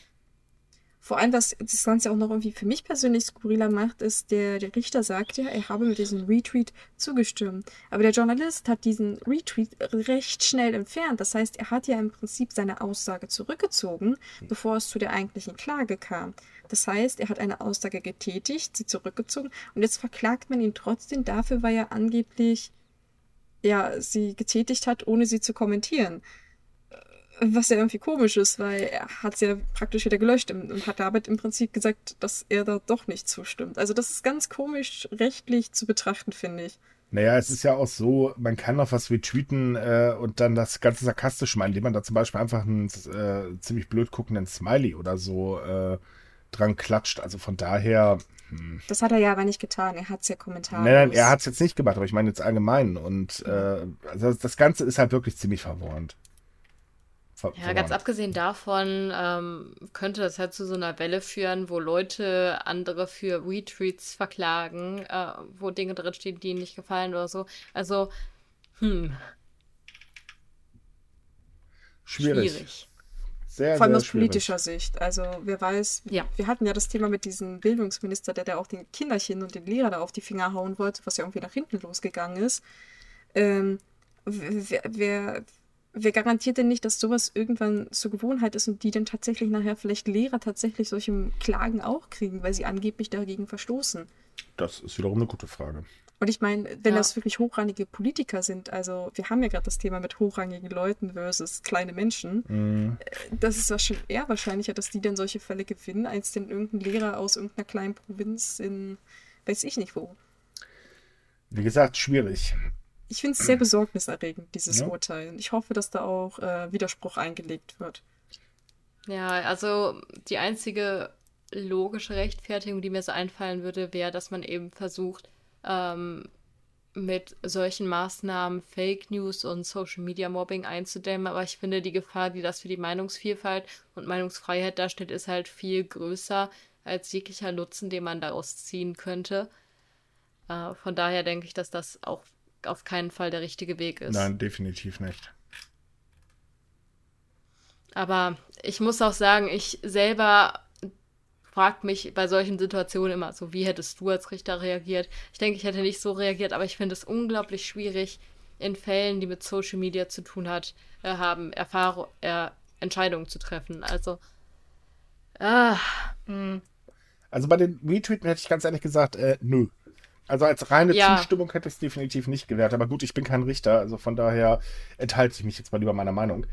Speaker 1: Vor allem, was das Ganze auch noch irgendwie für mich persönlich skurriler macht, ist, der, der Richter sagt ja, er habe mit diesem Retweet zugestimmt. Aber der Journalist hat diesen Retweet recht schnell entfernt. Das heißt, er hat ja im Prinzip seine Aussage zurückgezogen, bevor es zu der eigentlichen Klage kam. Das heißt, er hat eine Aussage getätigt, sie zurückgezogen und jetzt verklagt man ihn trotzdem dafür, weil er angeblich ja, sie getätigt hat, ohne sie zu kommentieren. Was ja irgendwie komisch ist, weil er hat sie ja praktisch wieder gelöscht und hat damit im Prinzip gesagt, dass er da doch nicht zustimmt. Also das ist ganz komisch rechtlich zu betrachten, finde ich.
Speaker 3: Naja, es ist ja auch so, man kann noch was retweeten äh, und dann das Ganze sarkastisch meinen, indem man da zum Beispiel einfach einen äh, ziemlich blöd guckenden Smiley oder so äh, dran klatscht. Also von daher.
Speaker 1: Das hat er ja aber nicht getan. Er hat es ja kommentarlos.
Speaker 3: Nein, nein, er hat es jetzt nicht gemacht, aber ich meine jetzt allgemein. Und äh, also das Ganze ist halt wirklich ziemlich verworrend. Ver
Speaker 2: Ja, ganz abgesehen davon ähm, könnte das halt zu so einer Welle führen, wo Leute andere für Retweets verklagen, äh, wo Dinge drinstehen, die ihnen nicht gefallen oder so. Also, hm,
Speaker 3: Schwierig.
Speaker 2: schwierig.
Speaker 3: Sehr,
Speaker 1: Vor allem
Speaker 3: sehr
Speaker 1: aus
Speaker 3: schwierig.
Speaker 1: politischer Sicht. Also wer weiß,
Speaker 2: Ja.
Speaker 1: wir hatten ja das Thema mit diesem Bildungsminister, der da auch den Kinderchen und den Lehrer da auf die Finger hauen wollte, was ja irgendwie nach hinten losgegangen ist. Ähm, wer, wer, wer garantiert denn nicht, dass sowas irgendwann zur Gewohnheit ist und die dann tatsächlich nachher vielleicht Lehrer tatsächlich solche Klagen auch kriegen, weil sie angeblich dagegen verstoßen?
Speaker 3: Das ist wiederum eine gute Frage.
Speaker 1: Und ich meine, wenn
Speaker 2: Ja.
Speaker 1: das wirklich hochrangige Politiker sind, also wir haben ja gerade das Thema mit hochrangigen Leuten versus kleine Menschen,
Speaker 3: Mhm.
Speaker 1: das ist wahrscheinlich eher wahrscheinlicher, dass die dann solche Fälle gewinnen, als denn irgendein Lehrer aus irgendeiner kleinen Provinz in weiß ich nicht wo.
Speaker 3: Wie gesagt, schwierig.
Speaker 1: Ich finde es sehr besorgniserregend, dieses
Speaker 3: Ja.
Speaker 1: Urteil. Und ich hoffe, dass da auch äh, Widerspruch eingelegt wird.
Speaker 2: Ja, also die einzige logische Rechtfertigung, die mir so einfallen würde, wäre, dass man eben versucht, ähm, mit solchen Maßnahmen Fake News und Social Media Mobbing einzudämmen. Aber ich finde, die Gefahr, die das für die Meinungsvielfalt und Meinungsfreiheit darstellt, ist halt viel größer als jeglicher Nutzen, den man daraus ziehen könnte. Äh, von daher denke ich, dass das auch auf keinen Fall der richtige Weg ist.
Speaker 3: Nein, definitiv nicht.
Speaker 2: Aber ich muss auch sagen, ich selber frage mich bei solchen Situationen immer so, wie hättest du als Richter reagiert? Ich denke, ich hätte nicht so reagiert, aber ich finde es unglaublich schwierig, in Fällen, die mit Social Media zu tun hat, äh, haben, Erfahrung, äh, Entscheidungen zu treffen. Also, ah, mh,
Speaker 3: Also bei den Retweeten hätte ich ganz ehrlich gesagt, äh, nö. Also als reine
Speaker 2: Ja.
Speaker 3: Zustimmung hätte ich es definitiv nicht gewährt. Aber gut, ich bin kein Richter, also von daher enthalte ich mich jetzt mal lieber meiner Meinung.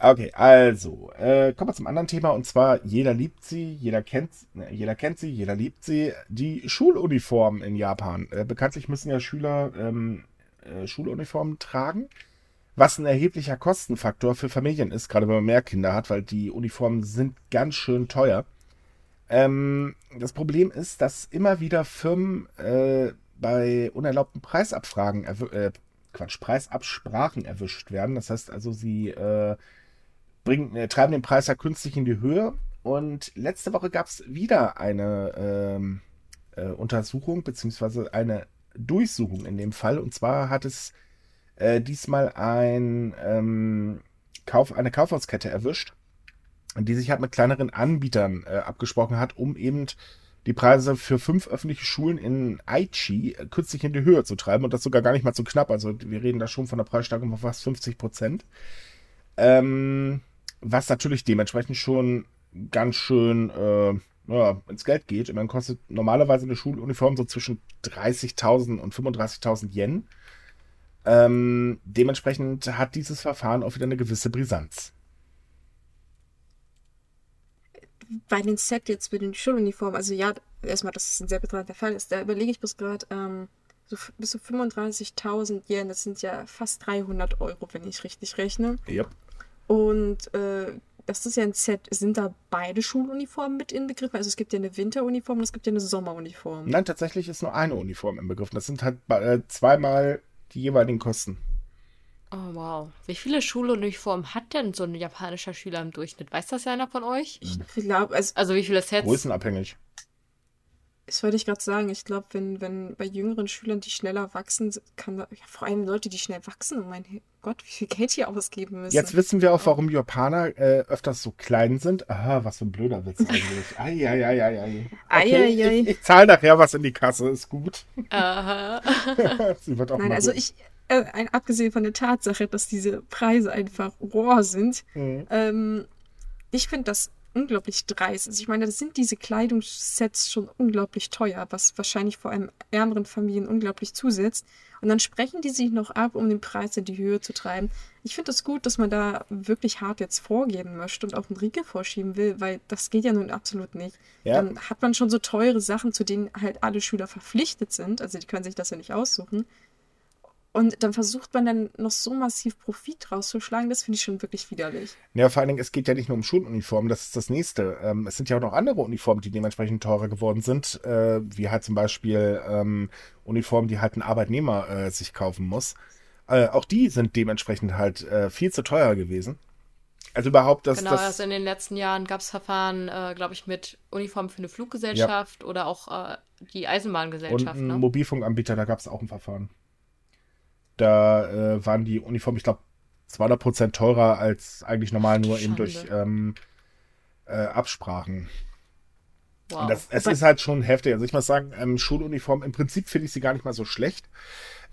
Speaker 3: Okay, also, äh, kommen wir zum anderen Thema und zwar, jeder liebt sie, jeder kennt, ne, jeder kennt sie, jeder liebt sie. Die Schuluniform in Japan. Äh, bekanntlich müssen ja Schüler ähm, äh, Schuluniformen tragen, was ein erheblicher Kostenfaktor für Familien ist, gerade wenn man mehr Kinder hat, weil die Uniformen sind ganz schön teuer. Ähm, das Problem ist, dass immer wieder Firmen äh, bei unerlaubten Preisabfragen, äh, Quatsch, Preisabsprachen erwischt werden. Das heißt also, sie äh, bringen, äh, treiben den Preis ja künstlich in die Höhe. Und letzte Woche gab es wieder eine ähm, äh, Untersuchung, beziehungsweise eine Durchsuchung in dem Fall. Und zwar hat es äh, diesmal ein, ähm, Kauf, eine Kaufhauskette erwischt die sich halt mit kleineren Anbietern äh, abgesprochen hat, um eben die Preise für fünf öffentliche Schulen in Aichi äh, künstlich in die Höhe zu treiben und das sogar gar nicht mal zu knapp. Also wir reden da schon von einer Preissteigerung von fast 50 Prozent. Ähm, was natürlich dementsprechend schon ganz schön äh, ja, ins Geld geht. Immerhin kostet normalerweise eine Schuluniform so zwischen 30.000 und 35.000 Yen. Ähm, dementsprechend hat dieses Verfahren auch wieder eine gewisse Brisanz.
Speaker 1: Bei den Set jetzt für den Schuluniform, also ja, erstmal, dass es ein sehr betrachter Fall ist, da überlege ich bis gerade, ähm, so bis zu 35.000 Yen, das sind ja fast 300 Euro, wenn ich richtig rechne.
Speaker 3: Yep.
Speaker 1: Und äh, das ist ja ein Set. Sind da beide Schuluniformen mit inbegriffen? Also es gibt ja eine Winteruniform und es gibt ja eine Sommeruniform.
Speaker 3: Nein, tatsächlich ist nur eine Uniform im Begriff. Das sind halt äh, zweimal die jeweiligen Kosten.
Speaker 2: oh wow. Wie viele Schuluniformen hat denn so ein japanischer Schüler im Durchschnitt? Weiß das ja einer von euch?
Speaker 1: Ich glaube, also
Speaker 2: Also wie viele Sets?
Speaker 3: Größenabhängig.
Speaker 1: Das wollte ich gerade sagen. Ich glaube, wenn, wenn bei jüngeren Schülern, die schneller wachsen, kann da, ja, vor allem Leute, die schnell wachsen, oh mein Gott, [LAUGHS] wie viel Geld die ausgeben müssen.
Speaker 3: Jetzt wissen wir auch, warum Japaner äh, öfters so klein sind. Aha, was für ein blöder Witz eigentlich. [LAUGHS] Eieieiei.
Speaker 1: Eieiei.
Speaker 3: ich ich zahle nachher was in die Kasse, ist gut.
Speaker 2: Aha. [LAUGHS]
Speaker 3: Sie wird auch
Speaker 1: Nein,
Speaker 3: mal
Speaker 1: also
Speaker 3: gut.
Speaker 1: ich, äh, ein, abgesehen von der Tatsache, dass diese Preise einfach roh sind,
Speaker 3: Mhm.
Speaker 1: ähm, ich finde das unglaublich dreist. Also ich meine, das sind diese Kleidungssets schon unglaublich teuer, was wahrscheinlich vor allem ärmeren Familien unglaublich zusetzt. Und dann sprechen die sich noch ab, um den Preis in die Höhe zu treiben. Ich finde es das gut, dass man da wirklich hart jetzt vorgehen möchte und auch einen Riegel vorschieben will, weil das geht ja nun absolut nicht.
Speaker 3: Ja.
Speaker 1: Dann hat man schon so teure Sachen, zu denen halt alle Schüler verpflichtet sind. Also die können sich das ja nicht aussuchen. Und dann versucht man dann noch so massiv Profit rauszuschlagen, das finde ich schon wirklich widerlich.
Speaker 3: Ja, vor allen Dingen, es geht ja nicht nur um Schuluniformen, das ist das nächste. Ähm, es sind ja auch noch andere Uniformen, die dementsprechend teurer geworden sind, äh, wie halt zum Beispiel ähm, Uniformen, die halt ein Arbeitnehmer äh, sich kaufen muss. Äh, auch die sind dementsprechend halt äh, viel zu teuer gewesen. Also überhaupt, dass
Speaker 2: genau,
Speaker 3: das.
Speaker 2: also in den letzten Jahren gab es Verfahren, äh, glaube ich, mit Uniformen für eine Fluggesellschaft oder auch äh, die
Speaker 3: Und
Speaker 2: Eisenbahngesellschaft.
Speaker 3: ein
Speaker 2: Ne?
Speaker 3: Mobilfunkanbieter, da gab es auch ein Verfahren. Da äh, waren die Uniformen, ich glaube, 200 Prozent teurer als eigentlich normal nur eben durch ähm, äh, Absprachen.
Speaker 2: Wow.
Speaker 3: Und das, es ist halt schon heftig. Also ich muss sagen, ähm, Schuluniform, im Prinzip finde ich sie gar nicht mal so schlecht.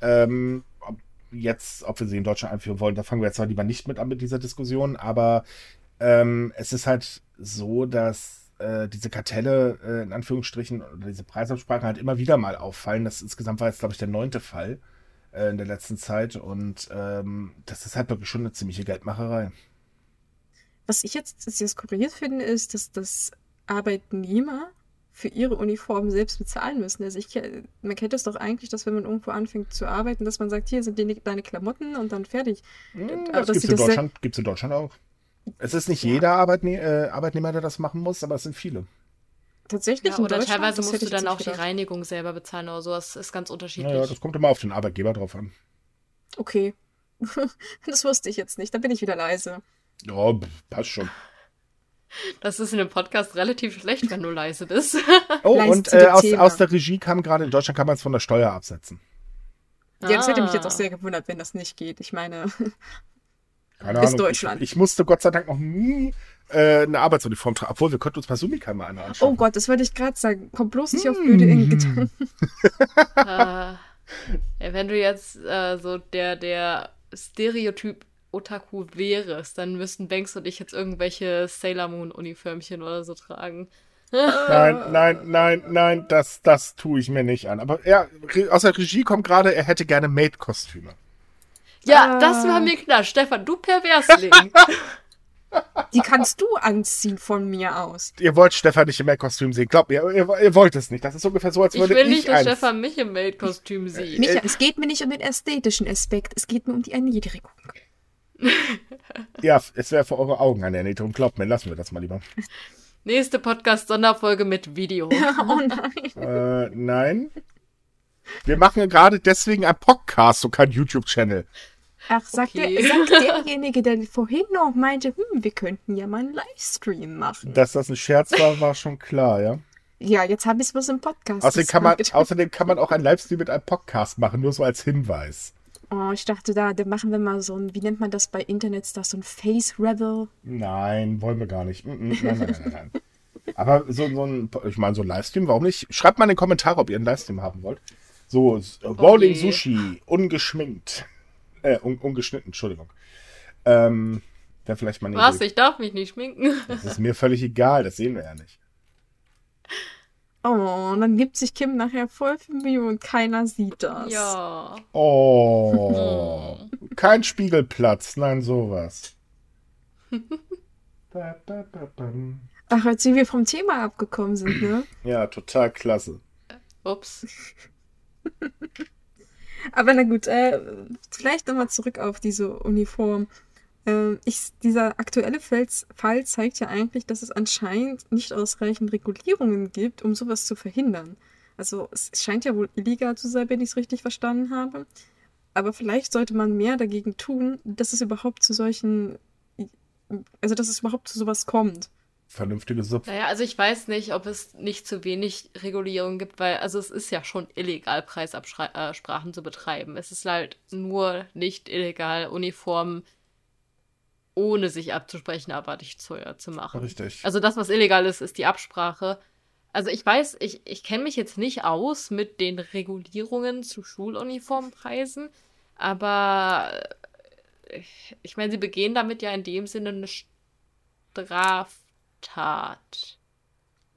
Speaker 3: Ähm, ob jetzt, ob wir sie in Deutschland einführen wollen, da fangen wir jetzt zwar lieber nicht mit an mit dieser Diskussion, aber ähm, es ist halt so, dass äh, diese Kartelle äh, in Anführungsstrichen oder diese Preisabsprachen halt immer wieder mal auffallen. Das insgesamt war jetzt, glaube ich, der neunte Fall äh, in der letzten Zeit und ähm, das ist halt wirklich schon eine ziemliche Geldmacherei.
Speaker 1: Was ich jetzt sehr skurril finde, ist, dass das Arbeitnehmer für ihre Uniformen selbst bezahlen müssen. Also ich, man kennt es doch eigentlich, dass wenn man irgendwo anfängt zu arbeiten, dass man sagt, hier sind die, deine Klamotten und dann fertig.
Speaker 3: Hm,
Speaker 1: aber
Speaker 3: Das gibt es in
Speaker 1: das
Speaker 3: Deutschland, gibt's in Deutschland auch. Es ist nicht jeder Arbeitne äh, Arbeitnehmer, der das machen muss, aber es sind viele.
Speaker 1: Tatsächlich
Speaker 2: ja,
Speaker 1: in
Speaker 2: oder
Speaker 1: Deutschland,
Speaker 2: teilweise musst du
Speaker 1: ich
Speaker 2: dann auch
Speaker 1: nicht
Speaker 2: die
Speaker 1: gedacht.
Speaker 2: Reinigung selber bezahlen oder so. Das ist ganz unterschiedlich.
Speaker 3: Naja, das kommt immer auf den Arbeitgeber drauf an.
Speaker 1: Okay. [LAUGHS] das wusste ich jetzt nicht. Da bin ich wieder leise.
Speaker 3: Ja, pf, passt schon.
Speaker 2: Das ist in dem Podcast relativ schlecht, wenn du leise bist.
Speaker 3: Oh,
Speaker 1: Leise
Speaker 3: und äh, aus, aus der Regie kam gerade, in Deutschland kann man es von der Steuer absetzen.
Speaker 1: Ja, das hätte mich jetzt auch
Speaker 2: Ah.
Speaker 1: sehr gewundert, wenn das nicht geht. Ich meine,
Speaker 3: Keine [LAUGHS]
Speaker 1: Ist
Speaker 3: Ahnung.
Speaker 1: Deutschland.
Speaker 3: Ich, ich musste Gott sei Dank noch nie äh, eine Arbeitsuniform tragen. Obwohl, wir könnten uns bei Sumika mal eine anschauen.
Speaker 1: oh Gott, das wollte ich gerade sagen. Komm bloß nicht auf
Speaker 3: Hm.
Speaker 1: blöde in Gedanken. [LAUGHS]
Speaker 2: äh, wenn du jetzt äh, so der, der Stereotyp Otaku wärest, dann müssten Banks und ich jetzt irgendwelche Sailor Moon Uniformchen oder so tragen.
Speaker 3: Nein, nein, nein, nein, das, das tue ich mir nicht an. Aber ja, aus der Regie kommt gerade, er hätte gerne Maid-Kostüme.
Speaker 2: Ja,
Speaker 1: Ah.
Speaker 2: das war mir klar. Stefan, du Perversling. [LAUGHS]
Speaker 1: Die kannst du anziehen von mir aus.
Speaker 3: Ihr wollt Stefan nicht im Maid-Kostüm sehen. Glaubt mir, ihr, ihr wollt es nicht. Das ist ungefähr so, als
Speaker 2: Ich
Speaker 3: würde
Speaker 2: will
Speaker 3: ich
Speaker 2: nicht, dass
Speaker 3: eins.
Speaker 2: Stefan mich im Maid-Kostüm sieht.
Speaker 1: Micha, es geht mir nicht um den ästhetischen Aspekt, es geht mir um die Erniedrigung. [LAUGHS]
Speaker 3: Ja, es wäre für eure Augen eine Erniedrigung. Glaubt mir, lassen wir das mal lieber.
Speaker 2: Nächste Podcast-Sonderfolge mit Video. [LAUGHS]
Speaker 1: oh nein.
Speaker 3: Äh, nein. Wir machen ja gerade deswegen einen Podcast und keinen YouTube-Channel.
Speaker 1: Ach, sagt,
Speaker 2: Okay.
Speaker 1: der, sagt derjenige, der vorhin noch meinte, hm, wir könnten ja mal einen Livestream machen.
Speaker 3: Dass das ein Scherz war, war schon klar, ja.
Speaker 1: ja, jetzt habe ich es was im Podcast.
Speaker 3: Außerdem kann, man, [LAUGHS] außerdem kann man auch einen Livestream mit einem Podcast machen, nur so als Hinweis.
Speaker 1: Oh, ich dachte, da, da machen wir mal so ein, wie nennt man das bei Internetstars, so ein Face Rebel.
Speaker 3: Nein, wollen wir gar nicht. Mm, mm, Nein, nein, nein, nein, nein. Aber so, so ein, ich meine, so ein Livestream, warum nicht? Schreibt mal in die Kommentare, ob ihr einen Livestream haben wollt. So, Rolling
Speaker 2: Okay.
Speaker 3: Sushi, ungeschminkt. Äh, un, ungeschnitten, Entschuldigung. Ähm, wäre vielleicht mal
Speaker 2: Was?
Speaker 3: Idee.
Speaker 2: Ich darf mich nicht schminken.
Speaker 3: Das ist mir völlig egal, das sehen wir ja nicht.
Speaker 1: Oh, und dann gibt sich Kim nachher voll viel Mühe und keiner sieht das.
Speaker 2: Ja.
Speaker 3: Oh, [LAUGHS] kein Spiegelplatz, nein, sowas. [LAUGHS] Ba, ba, ba, bam.
Speaker 1: Ach, als wir vom Thema abgekommen sind, ne?
Speaker 3: Ja, total klasse.
Speaker 2: Ups. [LAUGHS]
Speaker 1: Aber na gut, äh, vielleicht nochmal zurück auf diese Uniform. Ähm, ich, dieser aktuelle Fall zeigt ja eigentlich, dass es anscheinend nicht ausreichend Regulierungen gibt, um sowas zu verhindern. Also es scheint ja wohl illegal zu sein, wenn ich es richtig verstanden habe. Aber vielleicht sollte man mehr dagegen tun, dass es überhaupt zu solchen, also dass es überhaupt zu sowas kommt.
Speaker 3: Vernünftige Suppe.
Speaker 2: Naja, also ich weiß nicht, ob es nicht zu wenig Regulierung gibt, weil, also es ist ja schon illegal, Preisabsprachen zu betreiben. Es ist halt nur nicht illegal, Uniformen ohne sich abzusprechen, abartig teuer zu machen.
Speaker 3: Richtig.
Speaker 2: Also das, was illegal ist, ist die Absprache. Also ich weiß, ich, ich kenne mich jetzt nicht aus mit den Regulierungen zu Schuluniformpreisen, aber äh, ich meine, sie begehen damit ja in dem Sinne eine Straftat.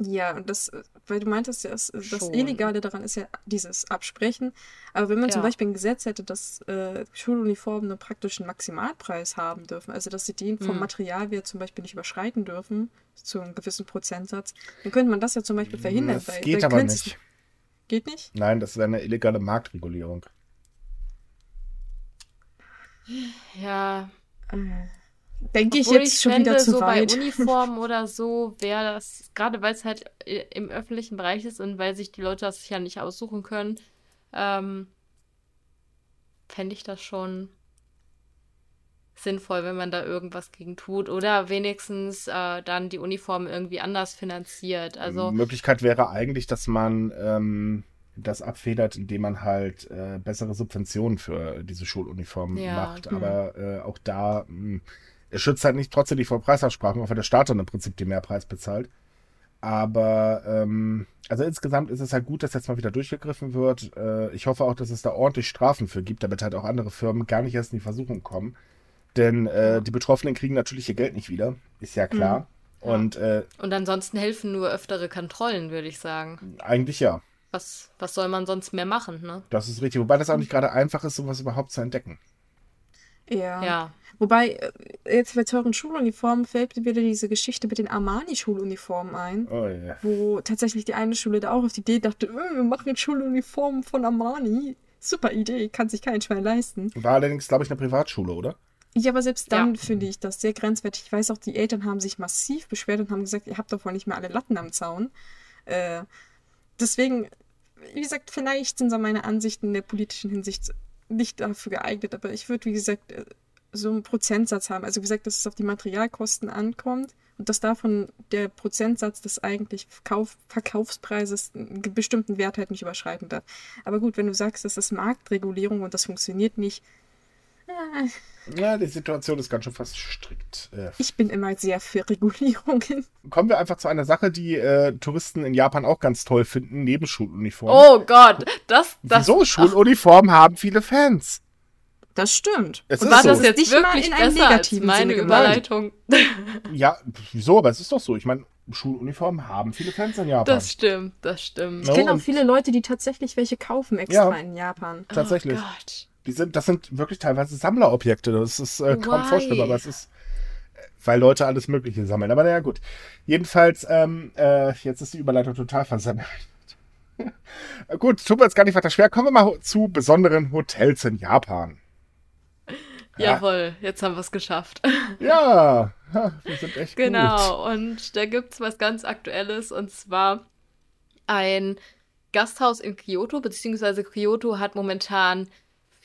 Speaker 1: Ja, und das, weil du meintest ja, das, das
Speaker 2: Schon.
Speaker 1: Illegale daran ist ja dieses Absprechen. Aber wenn man zum
Speaker 2: Ja.
Speaker 1: Beispiel ein Gesetz hätte, dass äh, Schuluniformen einen praktischen Maximalpreis haben dürfen, also dass sie den vom
Speaker 2: Hm.
Speaker 1: Materialwert zum Beispiel nicht überschreiten dürfen, zu einem gewissen Prozentsatz, dann könnte man das ja zum Beispiel verhindern.
Speaker 3: Das
Speaker 1: weil-
Speaker 3: geht aber nicht.
Speaker 1: Geht nicht?
Speaker 3: Nein, das wäre eine illegale Marktregulierung.
Speaker 2: Ja,
Speaker 1: Äh, Denke ich jetzt schon
Speaker 2: fände,
Speaker 1: wieder zu
Speaker 2: so
Speaker 1: weit.
Speaker 2: bei Uniformen [LAUGHS] oder so wäre das, gerade weil es halt äh, im öffentlichen Bereich ist und weil sich die Leute das ja nicht aussuchen können, ähm, fände ich das schon sinnvoll, wenn man da irgendwas gegen tut oder wenigstens äh, dann die Uniformen irgendwie anders finanziert. Also
Speaker 3: Möglichkeit wäre eigentlich, dass man ähm, das abfedert, indem man halt äh, bessere Subventionen für diese Schuluniformen
Speaker 2: Ja,
Speaker 3: macht.
Speaker 1: hm.
Speaker 3: Aber äh, auch da, mh, es schützt halt nicht trotzdem nicht vor Preisabsprachen, auch wenn der Staat dann im Prinzip den Mehrpreis bezahlt. Aber ähm, also insgesamt ist es halt gut, dass jetzt mal wieder durchgegriffen wird. Äh, ich hoffe auch, dass es da ordentlich Strafen für gibt, damit halt auch andere Firmen gar nicht erst in die Versuchung kommen. Denn äh, die Betroffenen kriegen natürlich ihr Geld nicht wieder, ist ja klar.
Speaker 2: Ja.
Speaker 3: Und äh,
Speaker 2: und ansonsten helfen nur öftere Kontrollen, würde ich sagen.
Speaker 3: eigentlich ja.
Speaker 2: Was, was soll man sonst mehr machen, ne?
Speaker 3: Das ist richtig. Wobei das auch nicht gerade einfach ist, sowas überhaupt zu entdecken.
Speaker 1: Ja.
Speaker 2: Ja.
Speaker 1: Wobei, äh, jetzt bei teuren Schuluniformen fällt mir wieder diese Geschichte mit den Armani-Schuluniformen ein.
Speaker 3: Oh ja.
Speaker 1: Wo tatsächlich die eine Schule da auch auf die Idee dachte, äh, wir machen jetzt Schuluniformen von Armani. Super Idee, kann sich kein Schwein leisten.
Speaker 3: War allerdings, glaube ich, eine Privatschule, oder?
Speaker 1: Ja, aber selbst dann
Speaker 2: Ja.
Speaker 1: finde ich das sehr grenzwertig. Ich weiß auch, die Eltern haben sich massiv beschwert und haben gesagt, ihr habt doch wohl nicht mehr alle Latten am Zaun. Äh, deswegen, wie gesagt, vielleicht sind so meine Ansichten in der politischen Hinsicht nicht dafür geeignet, aber ich würde, wie gesagt, äh, so einen Prozentsatz haben. Also wie gesagt, dass es auf die Materialkosten ankommt und dass davon der Prozentsatz des eigentlich Verkauf Verkaufspreises einen bestimmten Wert halt nicht überschreiten darf. Aber gut, wenn du sagst, das ist Marktregulierung und das funktioniert nicht,
Speaker 3: Ja, die Situation ist ganz schön fast strikt. Äh,
Speaker 1: Ich bin immer sehr für Regulierungen.
Speaker 3: kommen wir einfach zu einer Sache, die äh, Touristen in Japan auch ganz toll finden, neben Schuluniformen.
Speaker 2: Oh Gott, das, das.
Speaker 3: Wieso? Schuluniformen haben viele Fans.
Speaker 1: Das stimmt.
Speaker 3: Es
Speaker 1: Und
Speaker 3: ist
Speaker 2: War
Speaker 3: so.
Speaker 2: das jetzt
Speaker 1: nicht mal
Speaker 2: wirklich
Speaker 1: in einem
Speaker 2: besser als
Speaker 1: negativen
Speaker 2: meine
Speaker 1: Sinne gemeint.
Speaker 2: Überleitung? [LAUGHS]
Speaker 3: Ja, wieso? Aber es ist doch so. Ich meine, Schuluniformen haben viele Fans in Japan.
Speaker 2: Das stimmt, das stimmt.
Speaker 1: Ich kenne auch viele Leute, die tatsächlich welche kaufen extra
Speaker 3: Ja.
Speaker 1: in Japan.
Speaker 3: Tatsächlich.
Speaker 2: Oh Gott.
Speaker 3: Die sind, das sind wirklich teilweise Sammlerobjekte. Das ist äh, kaum
Speaker 2: Why?
Speaker 3: vorstellbar, aber es ist, äh, weil Leute alles Mögliche sammeln. Aber naja, gut. Jedenfalls, ähm, äh, jetzt ist die Überleitung total versammelt. [LAUGHS] gut, tut mir jetzt gar nicht weiter schwer. Kommen wir mal zu besonderen Hotels in Japan. Ja.
Speaker 2: Jawohl, jetzt haben wir es geschafft. [LAUGHS]
Speaker 3: Ja, wir sind echt gut.
Speaker 2: Genau, und da gibt es was ganz Aktuelles und zwar ein Gasthaus in Kyoto, beziehungsweise Kyoto hat momentan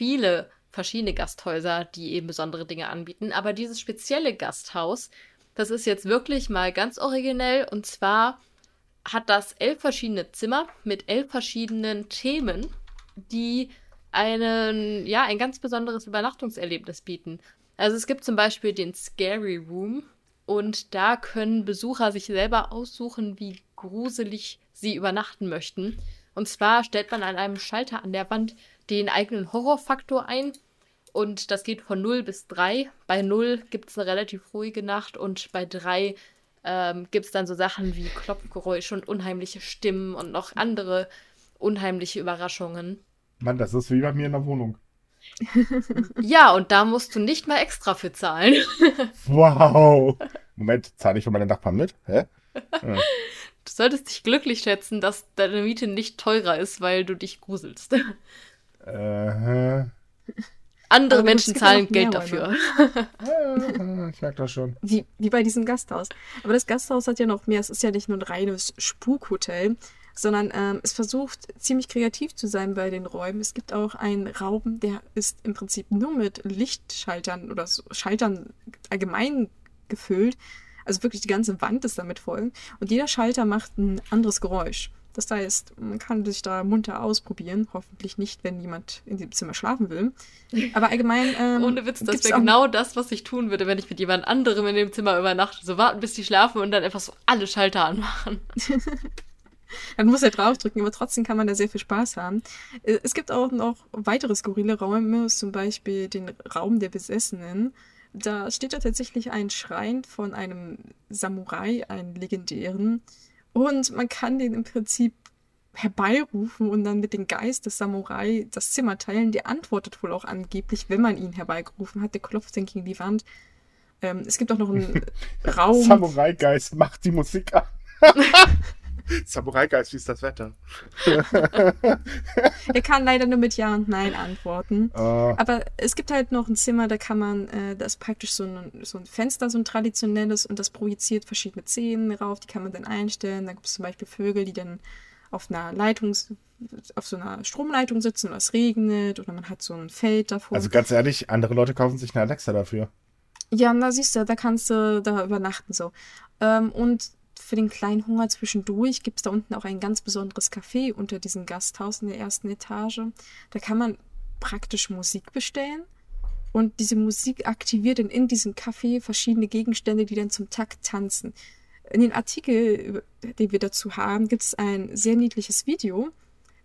Speaker 2: viele verschiedene Gasthäuser, die eben besondere Dinge anbieten. Aber dieses spezielle Gasthaus, das ist jetzt wirklich mal ganz originell und zwar hat das elf verschiedene Zimmer mit elf verschiedenen Themen, die einen, ja, ein ganz besonderes Übernachtungserlebnis bieten. Also es gibt zum Beispiel den Scary Room und da können Besucher sich selber aussuchen, wie gruselig sie übernachten möchten. Und zwar stellt man an einem Schalter an der Wand den eigenen Horrorfaktor ein und das geht von 0 bis 3. Bei 0 gibt es eine relativ ruhige Nacht und bei 3 ähm, gibt es dann so Sachen wie Klopfgeräusche und unheimliche Stimmen und noch andere unheimliche Überraschungen.
Speaker 3: Mann, das ist wie bei mir in der Wohnung. [LAUGHS] [LAUGHS]
Speaker 2: Ja, und da musst du nicht mal extra für zahlen. [LAUGHS]
Speaker 3: Wow. Moment, zahle ich für meine Nachbarn mit? Hä?
Speaker 2: Du solltest dich glücklich schätzen, dass deine Miete nicht teurer ist, weil du dich gruselst.
Speaker 3: Äh,
Speaker 2: Andere
Speaker 1: Aber es
Speaker 2: Menschen zahlen Geld dafür. [LAUGHS]
Speaker 3: ich merke das schon.
Speaker 1: Wie, wie bei diesem Gasthaus. Aber das Gasthaus hat ja noch mehr. Es ist ja nicht nur ein reines Spukhotel, sondern ähm, es versucht ziemlich kreativ zu sein bei den Räumen. Es gibt auch einen Raum, der ist im Prinzip nur mit Lichtschaltern oder so Schaltern allgemein gefüllt. Also wirklich die ganze Wand ist damit voll. Und jeder Schalter macht ein anderes Geräusch. Das heißt, man kann sich da munter ausprobieren. Hoffentlich nicht, wenn jemand in dem Zimmer schlafen will. Aber allgemein. [LAUGHS] Ähm,
Speaker 2: Ohne Witz, das wäre genau das, was ich tun würde, wenn ich mit jemand anderem in dem Zimmer übernachte. So warten, bis die schlafen und dann einfach so alle Schalter anmachen. [LAUGHS]
Speaker 1: Man muss ja draufdrücken, aber trotzdem kann man da sehr viel Spaß haben. Äh, Es gibt auch noch weitere skurrile Räume, zum Beispiel den Raum der Besessenen. Da steht da tatsächlich ein Schrein von einem Samurai, einen legendären. Und man kann den im Prinzip herbeirufen und dann mit dem Geist des Samurai das Zimmer teilen. Der antwortet wohl auch angeblich, wenn man ihn herbeigerufen hat. Der klopft dann gegen die Wand. Ähm, es gibt auch noch einen [LAUGHS] Raum.
Speaker 3: Samurai-Geist macht die Musik an. [LAUGHS] Samurai-Geist, wie ist das Wetter? [LAUGHS] [LAUGHS]
Speaker 1: Er kann leider nur mit Ja und Nein antworten.
Speaker 3: Äh,
Speaker 1: Aber es gibt halt noch ein Zimmer, da kann man, äh, da ist praktisch so ein, so ein Fenster, so ein traditionelles, und das projiziert verschiedene Szenen rauf, die kann man dann einstellen. Da gibt es zum Beispiel Vögel, die dann auf einer Leitung, auf so einer Stromleitung sitzen oder es regnet oder man hat so ein Feld davor.
Speaker 3: also ganz ehrlich, andere Leute kaufen sich eine Alexa dafür.
Speaker 1: Ja, na siehst du, da kannst du da übernachten so. Ähm, und für den kleinen Hunger zwischendurch gibt es da unten auch ein ganz besonderes Café unter diesem Gasthaus in der ersten Etage. Da kann man praktisch Musik bestellen. Und diese Musik aktiviert dann in diesem Café verschiedene Gegenstände, die dann zum Takt tanzen. In den Artikel, den wir dazu haben, gibt es ein sehr niedliches Video.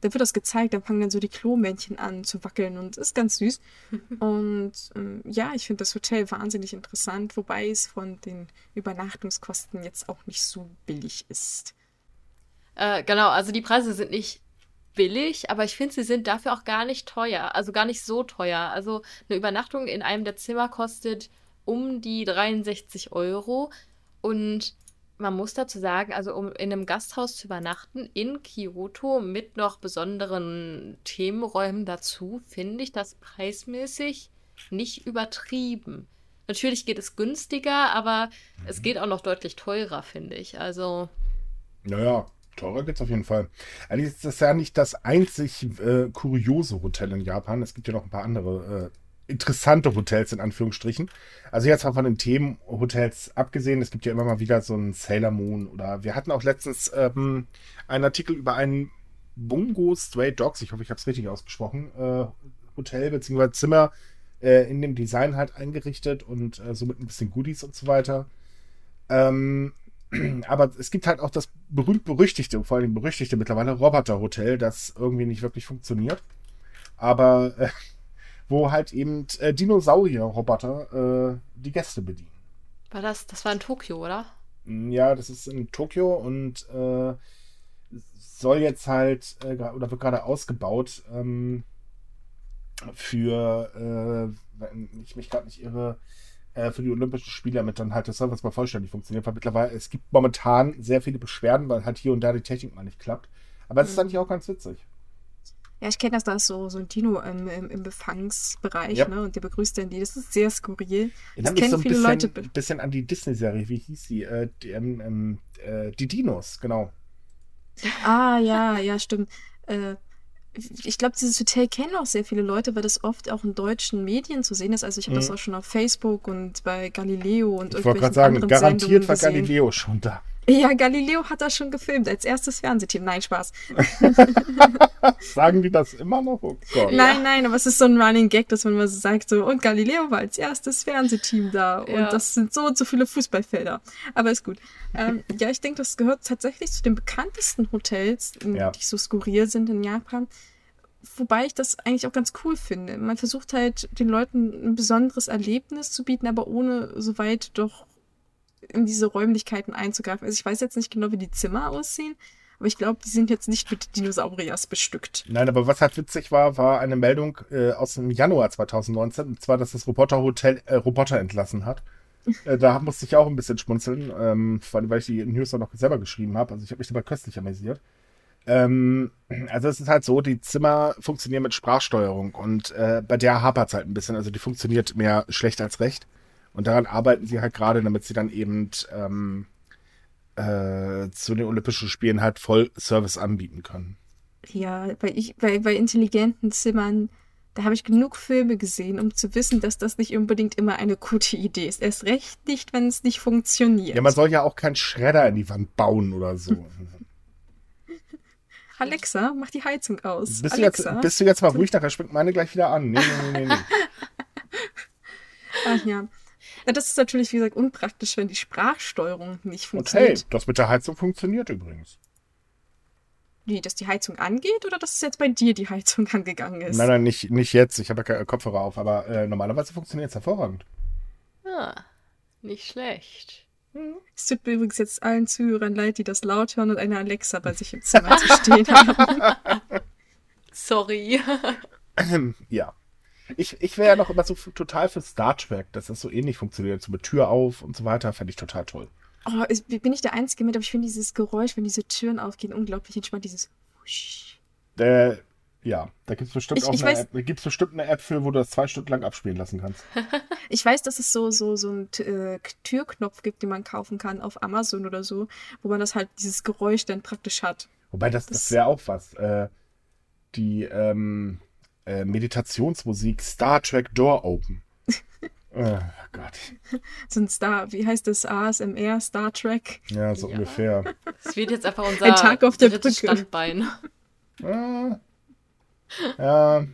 Speaker 1: Da wird das gezeigt, dann fangen dann so die Klomännchen an zu wackeln und ist ganz süß. [LAUGHS] Und ähm, ja, ich finde das Hotel wahnsinnig interessant, wobei es von den Übernachtungskosten jetzt auch nicht so billig ist.
Speaker 2: Äh, genau, also die Preise sind nicht billig, aber ich finde, sie sind dafür auch gar nicht teuer. Also gar nicht so teuer. Also eine Übernachtung in einem der Zimmer kostet um die 63 Euro. Und man muss dazu sagen, also um in einem Gasthaus zu übernachten in Kyoto mit noch besonderen Themenräumen dazu, finde ich das preismäßig nicht übertrieben. Natürlich geht es günstiger, aber es geht auch noch deutlich teurer, finde ich. Also.
Speaker 3: Naja, teurer geht's auf jeden Fall. Eigentlich ist das ja nicht das einzig äh, kuriose Hotel in Japan. Es gibt ja noch ein paar andere äh, interessante Hotels in Anführungsstrichen. Also jetzt mal von den Themenhotels abgesehen, es gibt ja immer mal wieder so ein Sailor Moon oder wir hatten auch letztens ähm, einen Artikel über einen Bungo Stray Dogs, ich hoffe, ich habe es richtig ausgesprochen, äh, Hotel bzw. Zimmer äh, in dem Design halt eingerichtet und äh, so mit ein bisschen Goodies und so weiter. Ähm, [CLEARS THROAT] aber es gibt halt auch das berühmt-berüchtigte, vor allem berüchtigte mittlerweile Roboter-Hotel, das irgendwie nicht wirklich funktioniert. Aber äh, wo halt eben äh, Dinosaurier-Roboter äh, die Gäste bedienen.
Speaker 2: War das, das war in Tokio, oder?
Speaker 3: Mm, Ja, das ist in Tokio und äh, soll jetzt halt äh, oder wird gerade ausgebaut ähm, für, äh, wenn ich mich gerade nicht irre, äh, für die Olympischen Spiele, damit dann halt der Service mal vollständig funktioniert. Weil mittlerweile, es gibt momentan sehr viele Beschwerden, weil halt hier und da die Technik mal nicht klappt. Aber es ist
Speaker 1: Mhm.
Speaker 3: eigentlich auch ganz witzig.
Speaker 1: Ja, ich kenne das, da ist so, so ein Dino im, im, im Befangsbereich,
Speaker 3: Ja.
Speaker 1: ne? Und der begrüßt dann die. Das ist sehr skurril. Das
Speaker 3: Erinnert mich
Speaker 1: kennen
Speaker 3: so ein
Speaker 1: viele
Speaker 3: bisschen,
Speaker 1: Leute. be-
Speaker 3: bisschen an die Disney-Serie, wie hieß sie? Äh, die, ähm, ähm, äh, die Dinos, genau.
Speaker 1: Ah, ja, ja, stimmt. Äh, ich glaube, dieses Hotel kennen auch sehr viele Leute, weil das oft auch in deutschen Medien zu sehen ist. Also ich habe das
Speaker 3: Mhm.
Speaker 1: auch schon auf Facebook und bei Galileo und
Speaker 3: Ich wollte gerade sagen, garantiert
Speaker 1: Sendungen
Speaker 3: war
Speaker 1: gesehen.
Speaker 3: Galileo schon da.
Speaker 1: Ja, Galileo hat das schon gefilmt als erstes Fernsehteam. Nein, Spaß. [LAUGHS]
Speaker 3: Sagen die das immer noch? Oh Gott.
Speaker 1: Nein, nein, aber es ist so ein Running Gag, dass man mal so sagt, so, und Galileo war als erstes Fernsehteam da
Speaker 2: Ja.
Speaker 1: und das sind so und so viele Fußballfelder. Aber ist gut. Ähm, ja, ich denke, das gehört tatsächlich zu den bekanntesten Hotels, ähm,
Speaker 3: Ja.
Speaker 1: die so skurril sind in Japan. Wobei ich das eigentlich auch ganz cool finde. Man versucht halt den Leuten ein besonderes Erlebnis zu bieten, aber ohne so weit doch in diese Räumlichkeiten einzugreifen. Also ich weiß jetzt nicht genau, wie die Zimmer aussehen, aber ich glaube, die sind jetzt nicht mit Dinosauriers bestückt.
Speaker 3: Nein, aber was halt witzig war, war eine Meldung äh, aus dem Januar 2019, und zwar, dass das Roboter-Hotel äh, Roboter entlassen hat. [LAUGHS] äh, da musste ich auch ein bisschen schmunzeln, ähm, vor allem, weil ich die News auch noch selber geschrieben habe. Also ich habe mich dabei köstlich amüsiert. Ähm, also es ist halt so, die Zimmer funktionieren mit Sprachsteuerung und äh, bei der hapert es halt ein bisschen. Also die funktioniert mehr schlecht als recht. Und daran arbeiten sie halt gerade, damit sie dann eben ähm, äh, zu den Olympischen Spielen halt voll Service anbieten können.
Speaker 1: Ja, bei, ich, bei, bei intelligenten Zimmern, da habe ich genug Filme gesehen, um zu wissen, dass das nicht unbedingt immer eine gute Idee ist. Erst recht nicht, wenn es nicht funktioniert.
Speaker 3: Ja, man soll ja auch keinen Schredder in die Wand bauen oder so. [LAUGHS]
Speaker 1: Alexa, mach die Heizung aus.
Speaker 3: Bist du,
Speaker 1: Alexa.
Speaker 3: jetzt, bist du jetzt mal ruhig, nachher springt meine gleich wieder an. Nee, nee, nee. nee. [LAUGHS]
Speaker 1: Ach ja. Ja. Das ist natürlich, wie gesagt, unpraktisch, wenn die Sprachsteuerung nicht
Speaker 3: Und hey,
Speaker 1: funktioniert.
Speaker 3: das mit der Heizung funktioniert übrigens.
Speaker 1: Wie, dass die Heizung angeht oder dass es jetzt bei dir die Heizung [LAUGHS] angegangen ist?
Speaker 3: Nein, nein, nicht, nicht jetzt. Ich habe ja Kopfhörer auf, aber äh, normalerweise funktioniert es hervorragend.
Speaker 2: Ah, nicht schlecht.
Speaker 1: Es tut mir übrigens jetzt allen Zuhörern leid, die das laut hören und eine Alexa bei sich im Zimmer zu stehen haben. [LAUGHS]
Speaker 2: Sorry. [LAUGHS]
Speaker 3: ja. Ich, ich wäre ja noch immer so total für Star Trek, dass das so ähnlich funktioniert, so mit Tür auf und so weiter, fände ich total toll.
Speaker 1: Oh, ist, bin ich der Einzige mit, aber ich finde dieses Geräusch, wenn diese Türen aufgehen, unglaublich entspannt. Dieses Wusch.
Speaker 3: Äh, ja, da gibt es bestimmt
Speaker 1: Ich-
Speaker 3: auch
Speaker 1: ich
Speaker 3: eine
Speaker 1: weiß-
Speaker 3: App, da gibt's bestimmt eine App für, wo du das zwei Stunden lang abspielen lassen kannst. [LAUGHS]
Speaker 1: Ich weiß, dass es so, so, so einen äh, Türknopf gibt, den man kaufen kann auf Amazon oder so, wo man das halt, dieses Geräusch dann praktisch hat.
Speaker 3: Wobei das, das
Speaker 1: Das-
Speaker 3: wäre auch was. Äh, die ähm, äh, Meditationsmusik Star Trek Door Open. [LAUGHS] oh Gott.
Speaker 1: So ein Star, wie heißt das? ASMR, Star Trek.
Speaker 3: Ja, so
Speaker 2: Ja.
Speaker 3: ungefähr.
Speaker 2: Das wird jetzt einfach unser
Speaker 1: Ein Tag auf der
Speaker 2: drittes
Speaker 1: Brücke.
Speaker 2: Standbein.
Speaker 3: Ah. ja,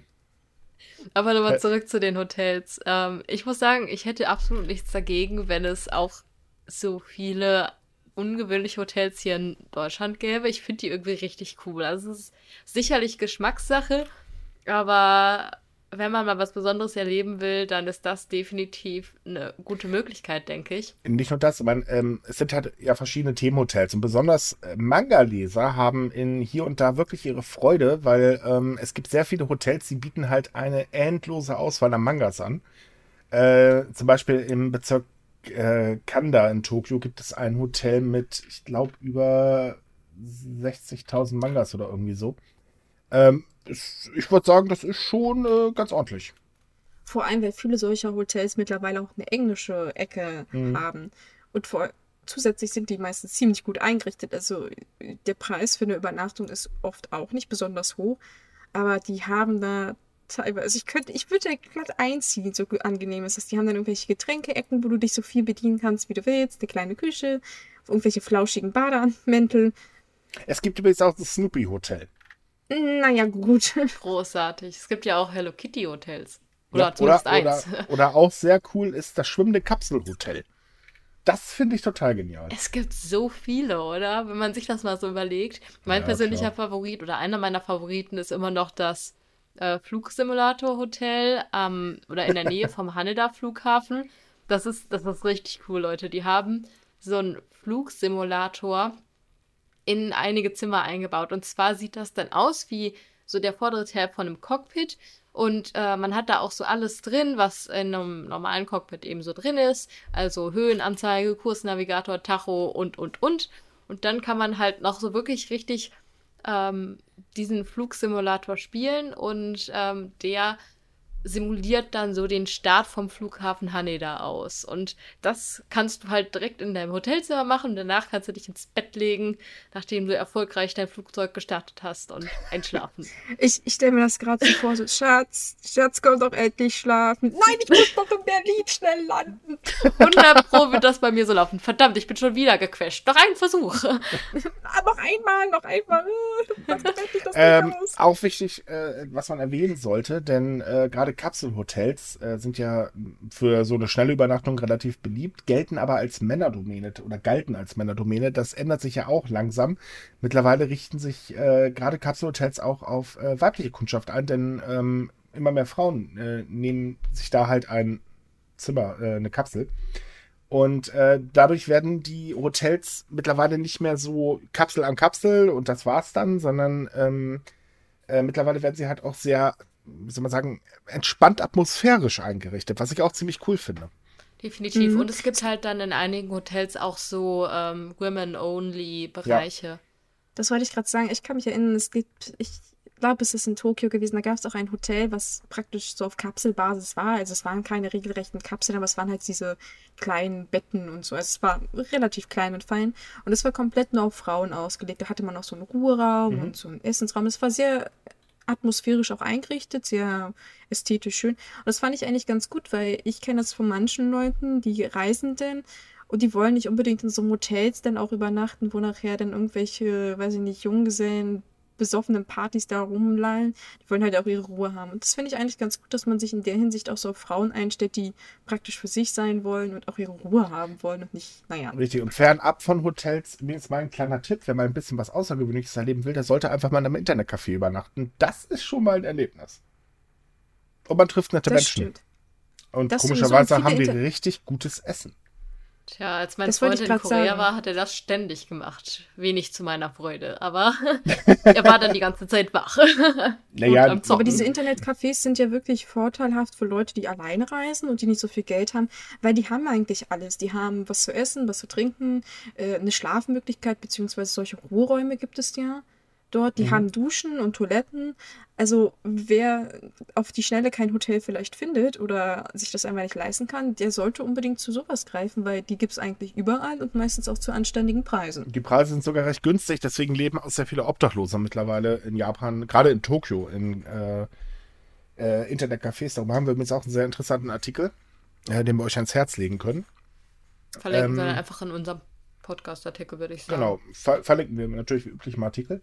Speaker 2: Aber nochmal
Speaker 3: Ä-
Speaker 2: zurück zu den Hotels. Ähm, ich muss sagen, ich hätte absolut nichts dagegen, wenn es auch so viele ungewöhnliche Hotels hier in Deutschland gäbe. Ich finde die irgendwie richtig cool. Also es ist sicherlich Geschmackssache, aber wenn man mal was Besonderes erleben will, dann ist das definitiv eine gute Möglichkeit, denke ich.
Speaker 3: nicht nur das, aber ähm, es sind halt ja verschiedene Themenhotels und besonders äh, Manga-Leser haben in hier und da wirklich ihre Freude, weil ähm, es gibt sehr viele Hotels, die bieten halt eine endlose Auswahl an Mangas an. Äh, zum Beispiel im Bezirk äh, Kanda in Tokio gibt es ein Hotel mit, ich glaube, über 60.000 Mangas oder irgendwie so. Ähm, ist, ich würde sagen, das ist schon äh, ganz ordentlich.
Speaker 1: Vor allem, weil viele solcher Hotels mittlerweile auch eine englische Ecke
Speaker 3: Mhm.
Speaker 1: haben. Und vor, zusätzlich sind die meistens ziemlich gut eingerichtet. Also der Preis für eine Übernachtung ist oft auch nicht besonders hoch. Aber die haben da teilweise, also ich könnte, ich würde glatt einziehen, so angenehm ist das. Die haben dann irgendwelche Getränkeecken, wo du dich so viel bedienen kannst, wie du willst, eine kleine Küche, irgendwelche flauschigen Badeanmäntel.
Speaker 3: Es gibt übrigens auch das Snoopy Hotel.
Speaker 1: Naja, gut. [LAUGHS]
Speaker 2: Großartig. Es gibt ja auch Hello Kitty Hotels. Oder
Speaker 3: Ja,
Speaker 2: zumindest
Speaker 3: oder,
Speaker 2: eins.
Speaker 3: Oder, [LAUGHS] oder auch sehr cool ist das schwimmende Kapselhotel. Das finde ich total genial.
Speaker 2: Es gibt so viele, oder? Wenn man sich das mal so überlegt. Mein
Speaker 3: Ja,
Speaker 2: persönlicher
Speaker 3: klar.
Speaker 2: Favorit oder einer meiner Favoriten ist immer noch das äh, Flugsimulator-Hotel am oder in der Nähe [LAUGHS] vom Haneda-Flughafen. Das ist, das ist richtig cool, Leute. Die haben so einen Flugsimulator in einige Zimmer eingebaut. Und zwar sieht das dann aus wie so der vordere Teil von einem Cockpit. Und äh, man hat da auch so alles drin, was in einem normalen Cockpit eben so drin ist. Also Höhenanzeige, Kursnavigator, Tacho und, und, und. Und dann kann man halt noch so wirklich richtig ähm, diesen Flugsimulator spielen und ähm, der simuliert dann so den Start vom Flughafen Haneda aus. Und das kannst du halt direkt in deinem Hotelzimmer machen und danach kannst du dich ins Bett legen, nachdem du erfolgreich dein Flugzeug gestartet hast und einschlafen. [LAUGHS]
Speaker 1: Ich, ich stelle mir das gerade so vor, so, Schatz, Schatz, komm doch endlich schlafen. Nein, ich muss doch in Berlin schnell landen. [LAUGHS]
Speaker 2: 100 Pro wird das bei mir so laufen. Verdammt, ich bin schon wieder gequetscht. Noch ein Versuch. [LAUGHS]
Speaker 1: Ah, noch einmal, noch einmal. Das
Speaker 3: Ähm, auch wichtig, äh, was man erwähnen sollte, denn äh, gerade Kapselhotels äh, sind ja für so eine schnelle Übernachtung relativ beliebt, gelten aber als Männerdomäne oder galten als Männerdomäne. Das ändert sich ja auch langsam. Mittlerweile richten sich äh, gerade Kapselhotels auch auf äh, weibliche Kundschaft ein, denn ähm, immer mehr Frauen äh, nehmen sich da halt ein Zimmer, äh, eine Kapsel. Und äh, dadurch werden die Hotels mittlerweile nicht mehr so Kapsel an Kapsel und das war's dann, sondern ähm, äh, mittlerweile werden sie halt auch sehr, wie soll man sagen, entspannt atmosphärisch eingerichtet, was ich auch ziemlich cool finde.
Speaker 2: Definitiv.
Speaker 1: Mhm.
Speaker 2: Und es gibt halt dann in einigen Hotels auch so ähm, Women-Only-Bereiche.
Speaker 1: Das wollte ich gerade sagen. Ich kann mich erinnern, es gibt, ich glaube, es ist in Tokio gewesen, da gab es auch ein Hotel, was praktisch so auf Kapselbasis war. Also es waren keine regelrechten Kapseln, aber es waren halt diese kleinen Betten und so. Also es war relativ klein und fein. Und es war komplett nur auf Frauen ausgelegt. Da hatte man auch so einen Ruheraum
Speaker 3: Mhm.
Speaker 1: und so einen Essensraum. Es war sehr atmosphärisch auch eingerichtet, sehr ästhetisch schön. Und das fand ich eigentlich ganz gut, weil ich kenne das von manchen Leuten, die Reisenden, und die wollen nicht unbedingt in so Motels dann auch übernachten, wo nachher dann irgendwelche, weiß ich nicht, Junggesellen, besoffenen Partys da rumlallen. Die wollen halt auch ihre Ruhe haben. Und das finde ich eigentlich ganz gut, dass man sich in der Hinsicht auch so auf Frauen einstellt, die praktisch für sich sein wollen und auch ihre Ruhe haben wollen und nicht, naja.
Speaker 3: Richtig. Und fernab von Hotels, mir ist mal ein kleiner Tipp, wer mal ein bisschen was Außergewöhnliches erleben will, der sollte einfach mal in einem Internetcafé übernachten. Das ist schon mal ein Erlebnis. Und man trifft nette
Speaker 1: Das
Speaker 3: Menschen.
Speaker 1: stimmt.
Speaker 3: Und
Speaker 1: Das
Speaker 3: komischerweise haben die
Speaker 1: Inter-
Speaker 3: richtig gutes Essen.
Speaker 2: Tja, als mein
Speaker 1: Das
Speaker 2: Freund in Korea
Speaker 1: sagen.
Speaker 2: war, hat er das ständig gemacht. Wenig zu meiner Freude, aber [LAUGHS] er war dann die ganze Zeit wach. [LAUGHS]
Speaker 3: Naja.
Speaker 1: Aber diese Internetcafés sind ja wirklich vorteilhaft für Leute, die alleine reisen und die nicht so viel Geld haben, weil die haben eigentlich alles. Die haben was zu essen, was zu trinken, äh, eine Schlafmöglichkeit, beziehungsweise solche Ruheräume gibt es ja dort. Die haben Duschen und Toiletten. Also wer auf die Schnelle kein Hotel vielleicht findet oder sich das einmal nicht leisten kann, der sollte unbedingt zu sowas greifen, weil die gibt es eigentlich überall und meistens auch zu anständigen Preisen.
Speaker 3: Die Preise sind sogar recht günstig, deswegen leben auch sehr viele Obdachlose mittlerweile in Japan, gerade in Tokio, in äh, äh, Internetcafés. Darum haben wir übrigens auch einen sehr interessanten Artikel, äh, den wir euch ans Herz legen können.
Speaker 2: Verlinken wir
Speaker 3: Ähm,
Speaker 2: dann einfach in unserem Podcast-Artikel, würde ich sagen.
Speaker 3: Genau, ver verlinken wir natürlich wie üblich im Artikel.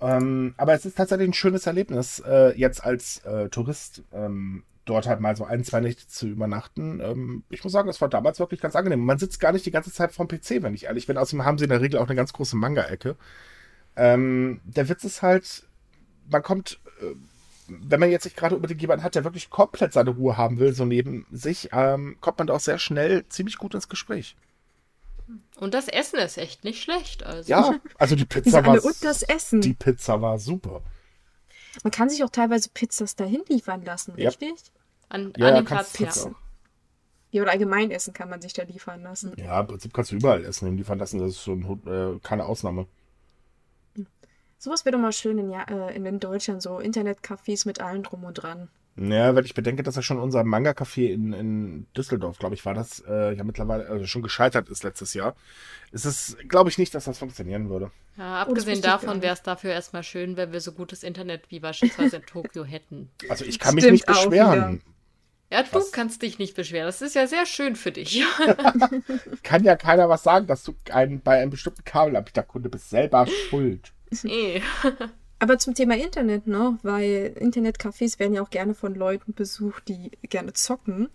Speaker 3: Ähm, aber es ist tatsächlich ein schönes Erlebnis, äh, jetzt als äh, Tourist ähm, dort halt mal so ein, zwei Nächte zu übernachten. Ähm, ich muss sagen, das war damals wirklich ganz angenehm. Man sitzt gar nicht die ganze Zeit vorm PC, wenn ich ehrlich bin. Außerdem haben sie in der Regel auch eine ganz große Manga-Ecke. Ähm, der Witz ist halt, man kommt, äh, wenn man jetzt nicht gerade unbedingt jemanden hat, der wirklich komplett seine Ruhe haben will, so neben sich, ähm, kommt man da auch sehr schnell ziemlich gut ins Gespräch.
Speaker 2: Und das Essen ist echt nicht schlecht. Also.
Speaker 3: Ja, also die [LAUGHS] Pizza war
Speaker 1: und das Essen.
Speaker 3: Die Pizza war super.
Speaker 1: Man kann sich auch teilweise Pizzas dahin liefern lassen,
Speaker 3: Ja.
Speaker 1: richtig?
Speaker 2: An,
Speaker 3: Ja,
Speaker 2: an
Speaker 3: ja,
Speaker 2: den
Speaker 3: kannst
Speaker 2: Platz,
Speaker 3: Pizza.
Speaker 2: ja.
Speaker 1: Ja, oder allgemein Essen kann man sich da liefern lassen.
Speaker 3: Ja, im Prinzip kannst du überall essen liefern lassen. Das ist so ein, äh, keine Ausnahme.
Speaker 1: Sowas wäre doch mal schön in, ja, äh, in, in Deutschland, so Internetcafés mit allem drum und dran.
Speaker 3: Ja, wenn ich bedenke, dass ja schon unser Manga-Café in, in Düsseldorf, glaube ich, war das, äh, ja mittlerweile also schon gescheitert ist letztes Jahr, ist es, glaube ich, nicht, dass das funktionieren würde.
Speaker 2: Ja, abgesehen davon
Speaker 1: nicht.
Speaker 2: wäre es dafür erstmal schön, wenn wir so gutes Internet wie beispielsweise in Tokio [LAUGHS] hätten.
Speaker 3: Also ich kann mich
Speaker 1: Stimmt
Speaker 3: nicht
Speaker 1: auch
Speaker 3: beschweren.
Speaker 2: Ja, du
Speaker 3: Was?
Speaker 2: kannst dich nicht beschweren. Das ist ja sehr schön für dich. [LAUGHS]
Speaker 3: Kann ja keiner was sagen, dass du ein, bei einem bestimmten Kabelanbieterkunde bist. Selber schuld. [LAUGHS]
Speaker 2: eh.
Speaker 1: Aber zum Thema Internet noch, weil Internetcafés werden ja auch gerne von Leuten besucht, die gerne zocken.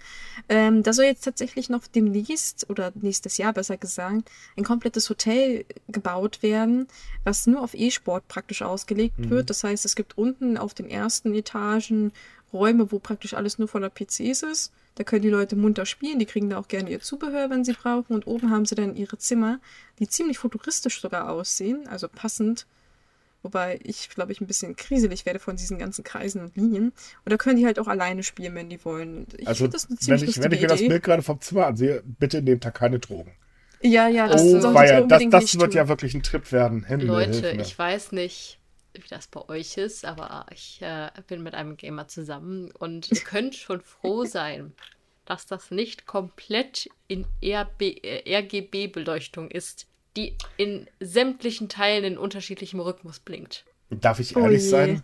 Speaker 1: Ähm, da soll jetzt tatsächlich noch demnächst, oder nächstes Jahr besser gesagt, ein komplettes Hotel gebaut werden, was nur auf E-Sport praktisch ausgelegt wird. Das heißt, es gibt unten auf den ersten Etagen Räume, wo praktisch alles nur voller PCs ist. Da können die Leute munter spielen, die kriegen da auch gerne ihr Zubehör, wenn sie brauchen. Und oben haben sie dann ihre Zimmer, die ziemlich futuristisch sogar aussehen, also passend Wobei ich, glaube ich, ein bisschen kriselig werde von diesen ganzen Kreisen und Linien. Und da können die halt auch alleine spielen, wenn die wollen. Ich
Speaker 3: Also,
Speaker 1: finde das eine
Speaker 3: wenn
Speaker 1: ziemlich
Speaker 3: ich,
Speaker 1: lustige
Speaker 3: wenn ich mir das. Bild gerade vom Zimmer ansehe, bitte nehmt da keine Drogen.
Speaker 1: Ja, ja, das
Speaker 3: oh, weia, das, das
Speaker 1: nicht
Speaker 3: wird
Speaker 1: tun.
Speaker 3: ja wirklich ein Trip werden. Himmel,
Speaker 2: Leute, ich weiß nicht, wie das bei euch ist, aber ich äh, bin mit einem Gamer zusammen und ihr könnt schon froh [LAUGHS] sein, dass das nicht komplett in RB, äh, RGB-Beleuchtung ist, die in sämtlichen Teilen in unterschiedlichem Rhythmus blinkt.
Speaker 3: Darf ich
Speaker 1: Oh
Speaker 3: ehrlich
Speaker 1: je.
Speaker 3: sein?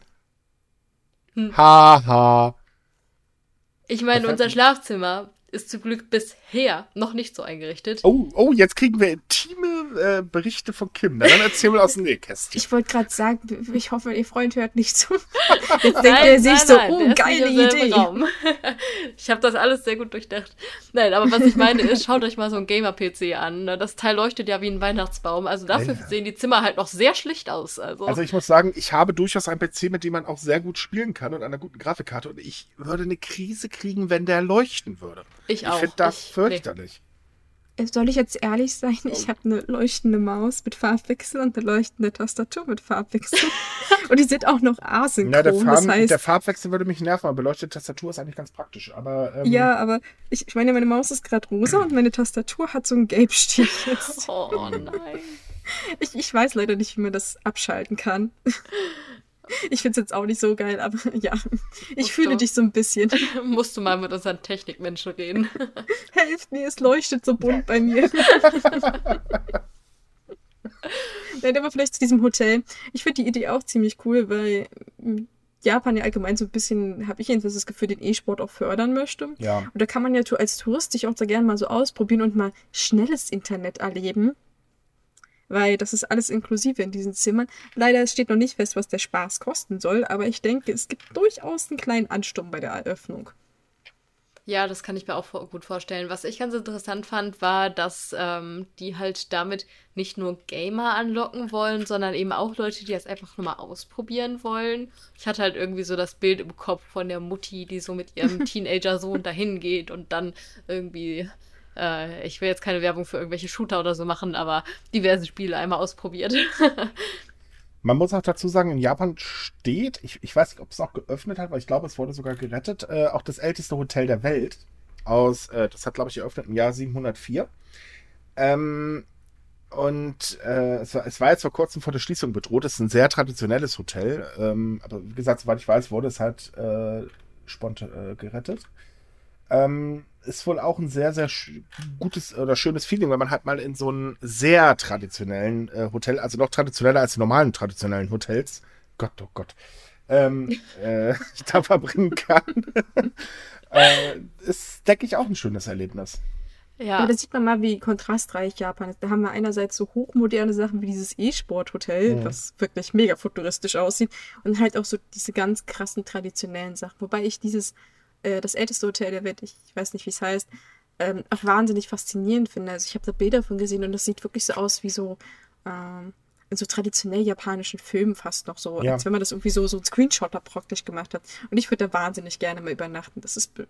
Speaker 2: Hm.
Speaker 3: Haha.
Speaker 2: Ich meine, unser Schlafzimmer ist zum Glück bisher noch nicht so eingerichtet.
Speaker 3: Oh, oh, jetzt kriegen wir intime äh, Berichte von Kim. Na, dann erzähl mal aus dem Nähkästchen.
Speaker 1: Ich wollte gerade sagen, ich hoffe, ihr Freund hört nicht zu. [LAUGHS] Jetzt denkt er sich so,
Speaker 2: der
Speaker 1: oh, geile Idee.
Speaker 2: Raum. [LAUGHS] Ich habe das alles sehr gut durchdacht. Nein, aber was ich meine ist, schaut euch mal so ein Gamer-PC an. ne? Das Teil leuchtet ja wie ein Weihnachtsbaum. Also dafür
Speaker 3: Ja.
Speaker 2: sehen die Zimmer halt noch sehr schlicht aus. Also,
Speaker 3: Also ich muss sagen, ich habe durchaus einen PC, mit dem man auch sehr gut spielen kann und einer guten Grafikkarte. Und ich würde eine Krise kriegen, wenn der leuchten würde.
Speaker 2: ich
Speaker 3: Ich
Speaker 2: auch.
Speaker 3: finde das
Speaker 2: Ich-
Speaker 3: fürchterlich.
Speaker 1: Äh, Soll ich jetzt ehrlich sein? Ich habe eine leuchtende Maus mit Farbwechsel und eine leuchtende Tastatur mit Farbwechsel. [LAUGHS] und die sind auch noch asynchron.
Speaker 3: Na, der,
Speaker 1: das
Speaker 3: Farben,
Speaker 1: heißt,
Speaker 3: der Farbwechsel würde mich nerven, aber beleuchtete Tastatur ist eigentlich ganz praktisch. Aber ähm,
Speaker 1: ja, aber ich, ich meine, meine Maus ist gerade rosa und meine Tastatur hat so einen Gelbstich. [LAUGHS]
Speaker 2: Oh nein.
Speaker 1: Ich, ich weiß leider nicht, wie man das abschalten kann. [LAUGHS] Ich finde es jetzt auch nicht so geil, aber [LAUGHS] ja, ich
Speaker 2: Musst
Speaker 1: fühle
Speaker 2: du.
Speaker 1: dich so ein bisschen. [LAUGHS]
Speaker 2: Musst du mal mit unseren Technikmenschen reden. [LAUGHS]
Speaker 1: Helft mir, es leuchtet so bunt bei mir. Nein, aber vielleicht zu diesem Hotel. Ich finde die Idee auch ziemlich cool, weil mm, Japan ja allgemein so ein bisschen, habe ich jedenfalls das Gefühl, den E-Sport auch fördern möchte.
Speaker 3: ja.
Speaker 1: Und da kann man ja als Tourist sich auch so gerne mal so ausprobieren und mal schnelles Internet erleben. Weil das ist alles inklusive in diesen Zimmern. Leider steht noch nicht fest, was der Spaß kosten soll, aber ich denke, es gibt durchaus einen kleinen Ansturm bei der Eröffnung.
Speaker 2: Ja, das kann ich mir auch gut vorstellen. Was ich ganz interessant fand, war, dass ähm, die halt damit nicht nur Gamer anlocken wollen, sondern eben auch Leute, die das einfach nur mal ausprobieren wollen. Ich hatte halt irgendwie so das Bild im Kopf von der Mutti, die so mit ihrem [LAUGHS] Teenager-Sohn dahin geht und dann irgendwie Äh, ich will jetzt keine Werbung für irgendwelche Shooter oder so machen, aber diverse Spiele einmal ausprobiert. [LAUGHS]
Speaker 3: Man muss auch dazu sagen, in Japan steht, ich, ich weiß nicht, ob es noch geöffnet hat, weil ich glaube, es wurde sogar gerettet, äh, auch das älteste Hotel der Welt. Aus, äh, das hat, glaube ich, eröffnet im Jahr 704. Ähm, und äh, es, war, es war jetzt vor kurzem vor der Schließung bedroht. Es ist ein sehr traditionelles Hotel. Ähm, aber wie gesagt, soweit ich weiß, wurde es halt äh, spontan äh, gerettet. Ähm, ist wohl auch ein sehr, sehr gutes oder schönes Feeling, wenn man halt mal in so einem sehr traditionellen äh, Hotel, also noch traditioneller als die normalen traditionellen Hotels, Gott, oh Gott, ähm, [LAUGHS] äh, [LAUGHS] da verbringen kann. [LAUGHS] äh, ist, denke ich, auch ein schönes Erlebnis.
Speaker 2: ja.
Speaker 1: Aber da sieht man mal, wie kontrastreich Japan ist. Da haben wir einerseits so hochmoderne Sachen wie dieses E-Sport-Hotel,
Speaker 3: Mhm.
Speaker 1: was wirklich mega futuristisch aussieht, und halt auch so diese ganz krassen traditionellen Sachen. Wobei ich dieses, äh, das älteste Hotel der Welt, ich weiß nicht, wie es heißt, ähm, auch wahnsinnig faszinierend finde. Also ich habe da Bilder von gesehen und das sieht wirklich so aus wie so ähm, in so traditionell japanischen Filmen fast noch so,
Speaker 3: Ja.
Speaker 1: als wenn man das irgendwie so, so ein Screenshotter praktisch gemacht hat. Und ich würde da wahnsinnig gerne mal übernachten. Das ist be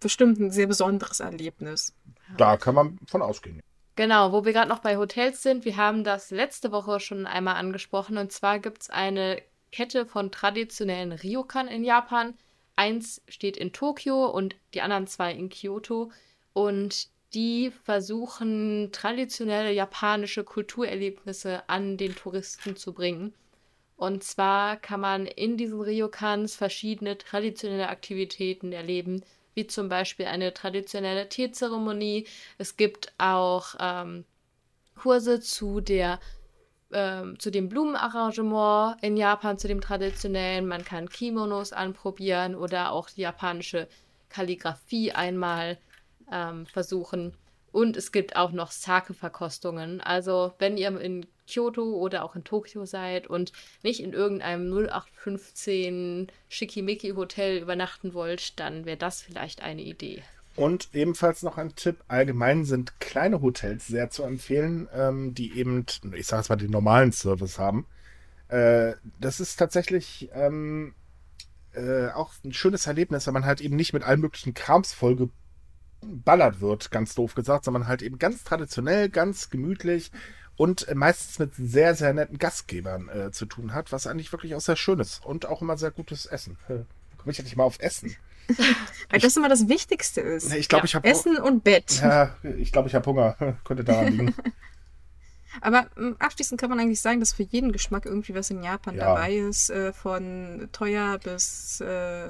Speaker 1: bestimmt ein sehr besonderes Erlebnis.
Speaker 3: Da kann man von ausgehen.
Speaker 2: Genau, wo wir gerade noch bei Hotels sind, wir haben das letzte Woche schon einmal angesprochen. Und zwar gibt es eine Kette von traditionellen Ryokan in Japan. Eins steht in Tokio und die anderen zwei in Kyoto. Und die versuchen, traditionelle japanische Kulturerlebnisse an den Touristen zu bringen. Und zwar kann man in diesen Ryokans verschiedene traditionelle Aktivitäten erleben, wie zum Beispiel eine traditionelle Teezeremonie. Es gibt auch ähm, Kurse zu der ähm, zu dem Blumenarrangement in Japan, zu dem traditionellen. Man kann Kimonos anprobieren oder auch die japanische Kalligrafie einmal ähm, versuchen. Und es gibt auch noch Sake-Verkostungen. Also, wenn ihr in Kyoto oder auch in Tokio seid und nicht in irgendeinem 0815 Schickimicki-Hotel übernachten wollt, dann wäre das vielleicht eine Idee.
Speaker 3: Und ebenfalls noch ein Tipp: Allgemein sind kleine Hotels sehr zu empfehlen, ähm, die eben, ich sage es mal, den normalen Service haben. Äh, das ist tatsächlich ähm, äh, auch ein schönes Erlebnis, wenn man halt eben nicht mit allen möglichen Krams vollgeballert wird, ganz doof gesagt, sondern halt eben ganz traditionell, ganz gemütlich und äh, meistens mit sehr, sehr netten Gastgebern äh, zu tun hat, was eigentlich wirklich auch sehr schön ist und auch immer sehr gutes Essen. Komme ich ja nicht mal auf Essen. [LAUGHS]
Speaker 1: Weil das immer das Wichtigste ist.
Speaker 3: Ich glaube,
Speaker 2: Ja,
Speaker 3: ich habe
Speaker 1: Essen und Bett.
Speaker 3: Ja, ich glaube, ich habe Hunger. [LAUGHS] Könnte daran liegen. [LAUGHS]
Speaker 1: Aber ähm, abschließend kann man eigentlich sagen, dass für jeden Geschmack irgendwie was in Japan
Speaker 3: Ja.
Speaker 1: dabei ist. Äh, von teuer bis äh,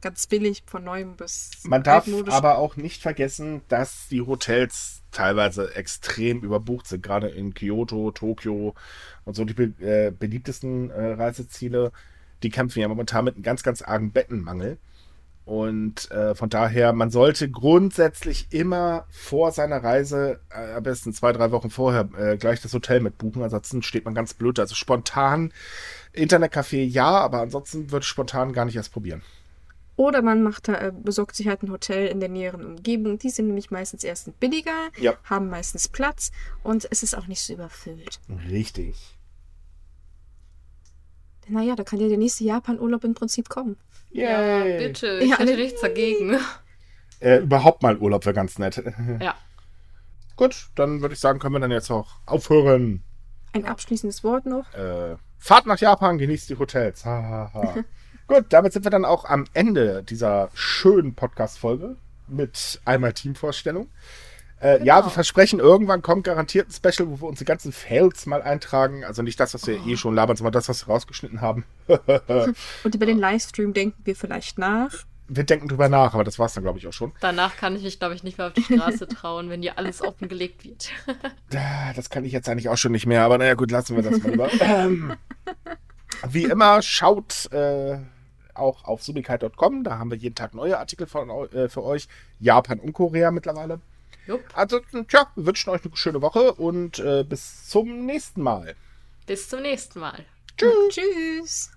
Speaker 1: ganz billig, von neuem bis
Speaker 3: Man darf aber auch nicht vergessen, dass die Hotels teilweise extrem überbucht sind. Gerade in Kyoto, Tokio und so die be äh, beliebtesten äh, Reiseziele. Die kämpfen ja momentan mit einem ganz, ganz argen Bettenmangel. Und äh, von daher, man sollte grundsätzlich immer vor seiner Reise, äh, am besten zwei, drei Wochen vorher, äh, gleich das Hotel mitbuchen. Ansonsten steht man ganz blöd. Also spontan Internetcafé ja, aber ansonsten würde ich spontan gar nicht erst probieren.
Speaker 1: Oder man macht da, äh, besorgt sich halt ein Hotel in der näheren Umgebung. Die sind nämlich meistens erstens billiger,
Speaker 3: Ja.
Speaker 1: haben meistens Platz und es ist auch nicht so überfüllt.
Speaker 3: Richtig.
Speaker 1: Naja, da kann ja der nächste Japan-Urlaub im Prinzip kommen.
Speaker 2: Ja,
Speaker 3: Yay.
Speaker 2: bitte. Ich
Speaker 1: Ja.
Speaker 2: hätte nichts dagegen. [LAUGHS]
Speaker 3: Äh, überhaupt mal Urlaub wäre ganz nett. [LAUGHS]
Speaker 2: Ja.
Speaker 3: Gut, dann würde ich sagen, können wir dann jetzt auch aufhören.
Speaker 1: Ein abschließendes Wort noch.
Speaker 3: Äh, Fahrt nach Japan, genießt die Hotels. Ha, ha, ha. [LAUGHS] Gut, damit sind wir dann auch am Ende dieser schönen Podcast-Folge mit einmal Teamvorstellung. Äh, Ja, wir versprechen, irgendwann kommt garantiert ein Special, wo wir unsere ganzen Fails mal eintragen. Also nicht das, was wir eh schon labern, sondern das, was wir rausgeschnitten haben. [LAUGHS]
Speaker 1: Und über den Livestream denken wir vielleicht nach.
Speaker 3: wir denken drüber nach, aber das war's dann, glaube ich, auch schon.
Speaker 2: Danach kann ich mich, glaube ich, nicht mehr auf die Straße trauen, wenn dir alles offengelegt wird. [LAUGHS]
Speaker 3: Das kann ich jetzt eigentlich auch schon nicht mehr, aber naja, gut, lassen wir das mal lieber. [LAUGHS] ähm, wie immer, schaut äh, auch auf subikai.com, da haben wir jeden Tag neue Artikel von, äh, für euch. Japan und Korea mittlerweile.
Speaker 2: Jupp.
Speaker 3: Ansonsten, tja, wir wünschen euch eine schöne Woche und äh, bis zum nächsten Mal.
Speaker 2: Bis zum nächsten Mal.
Speaker 1: Tschüss.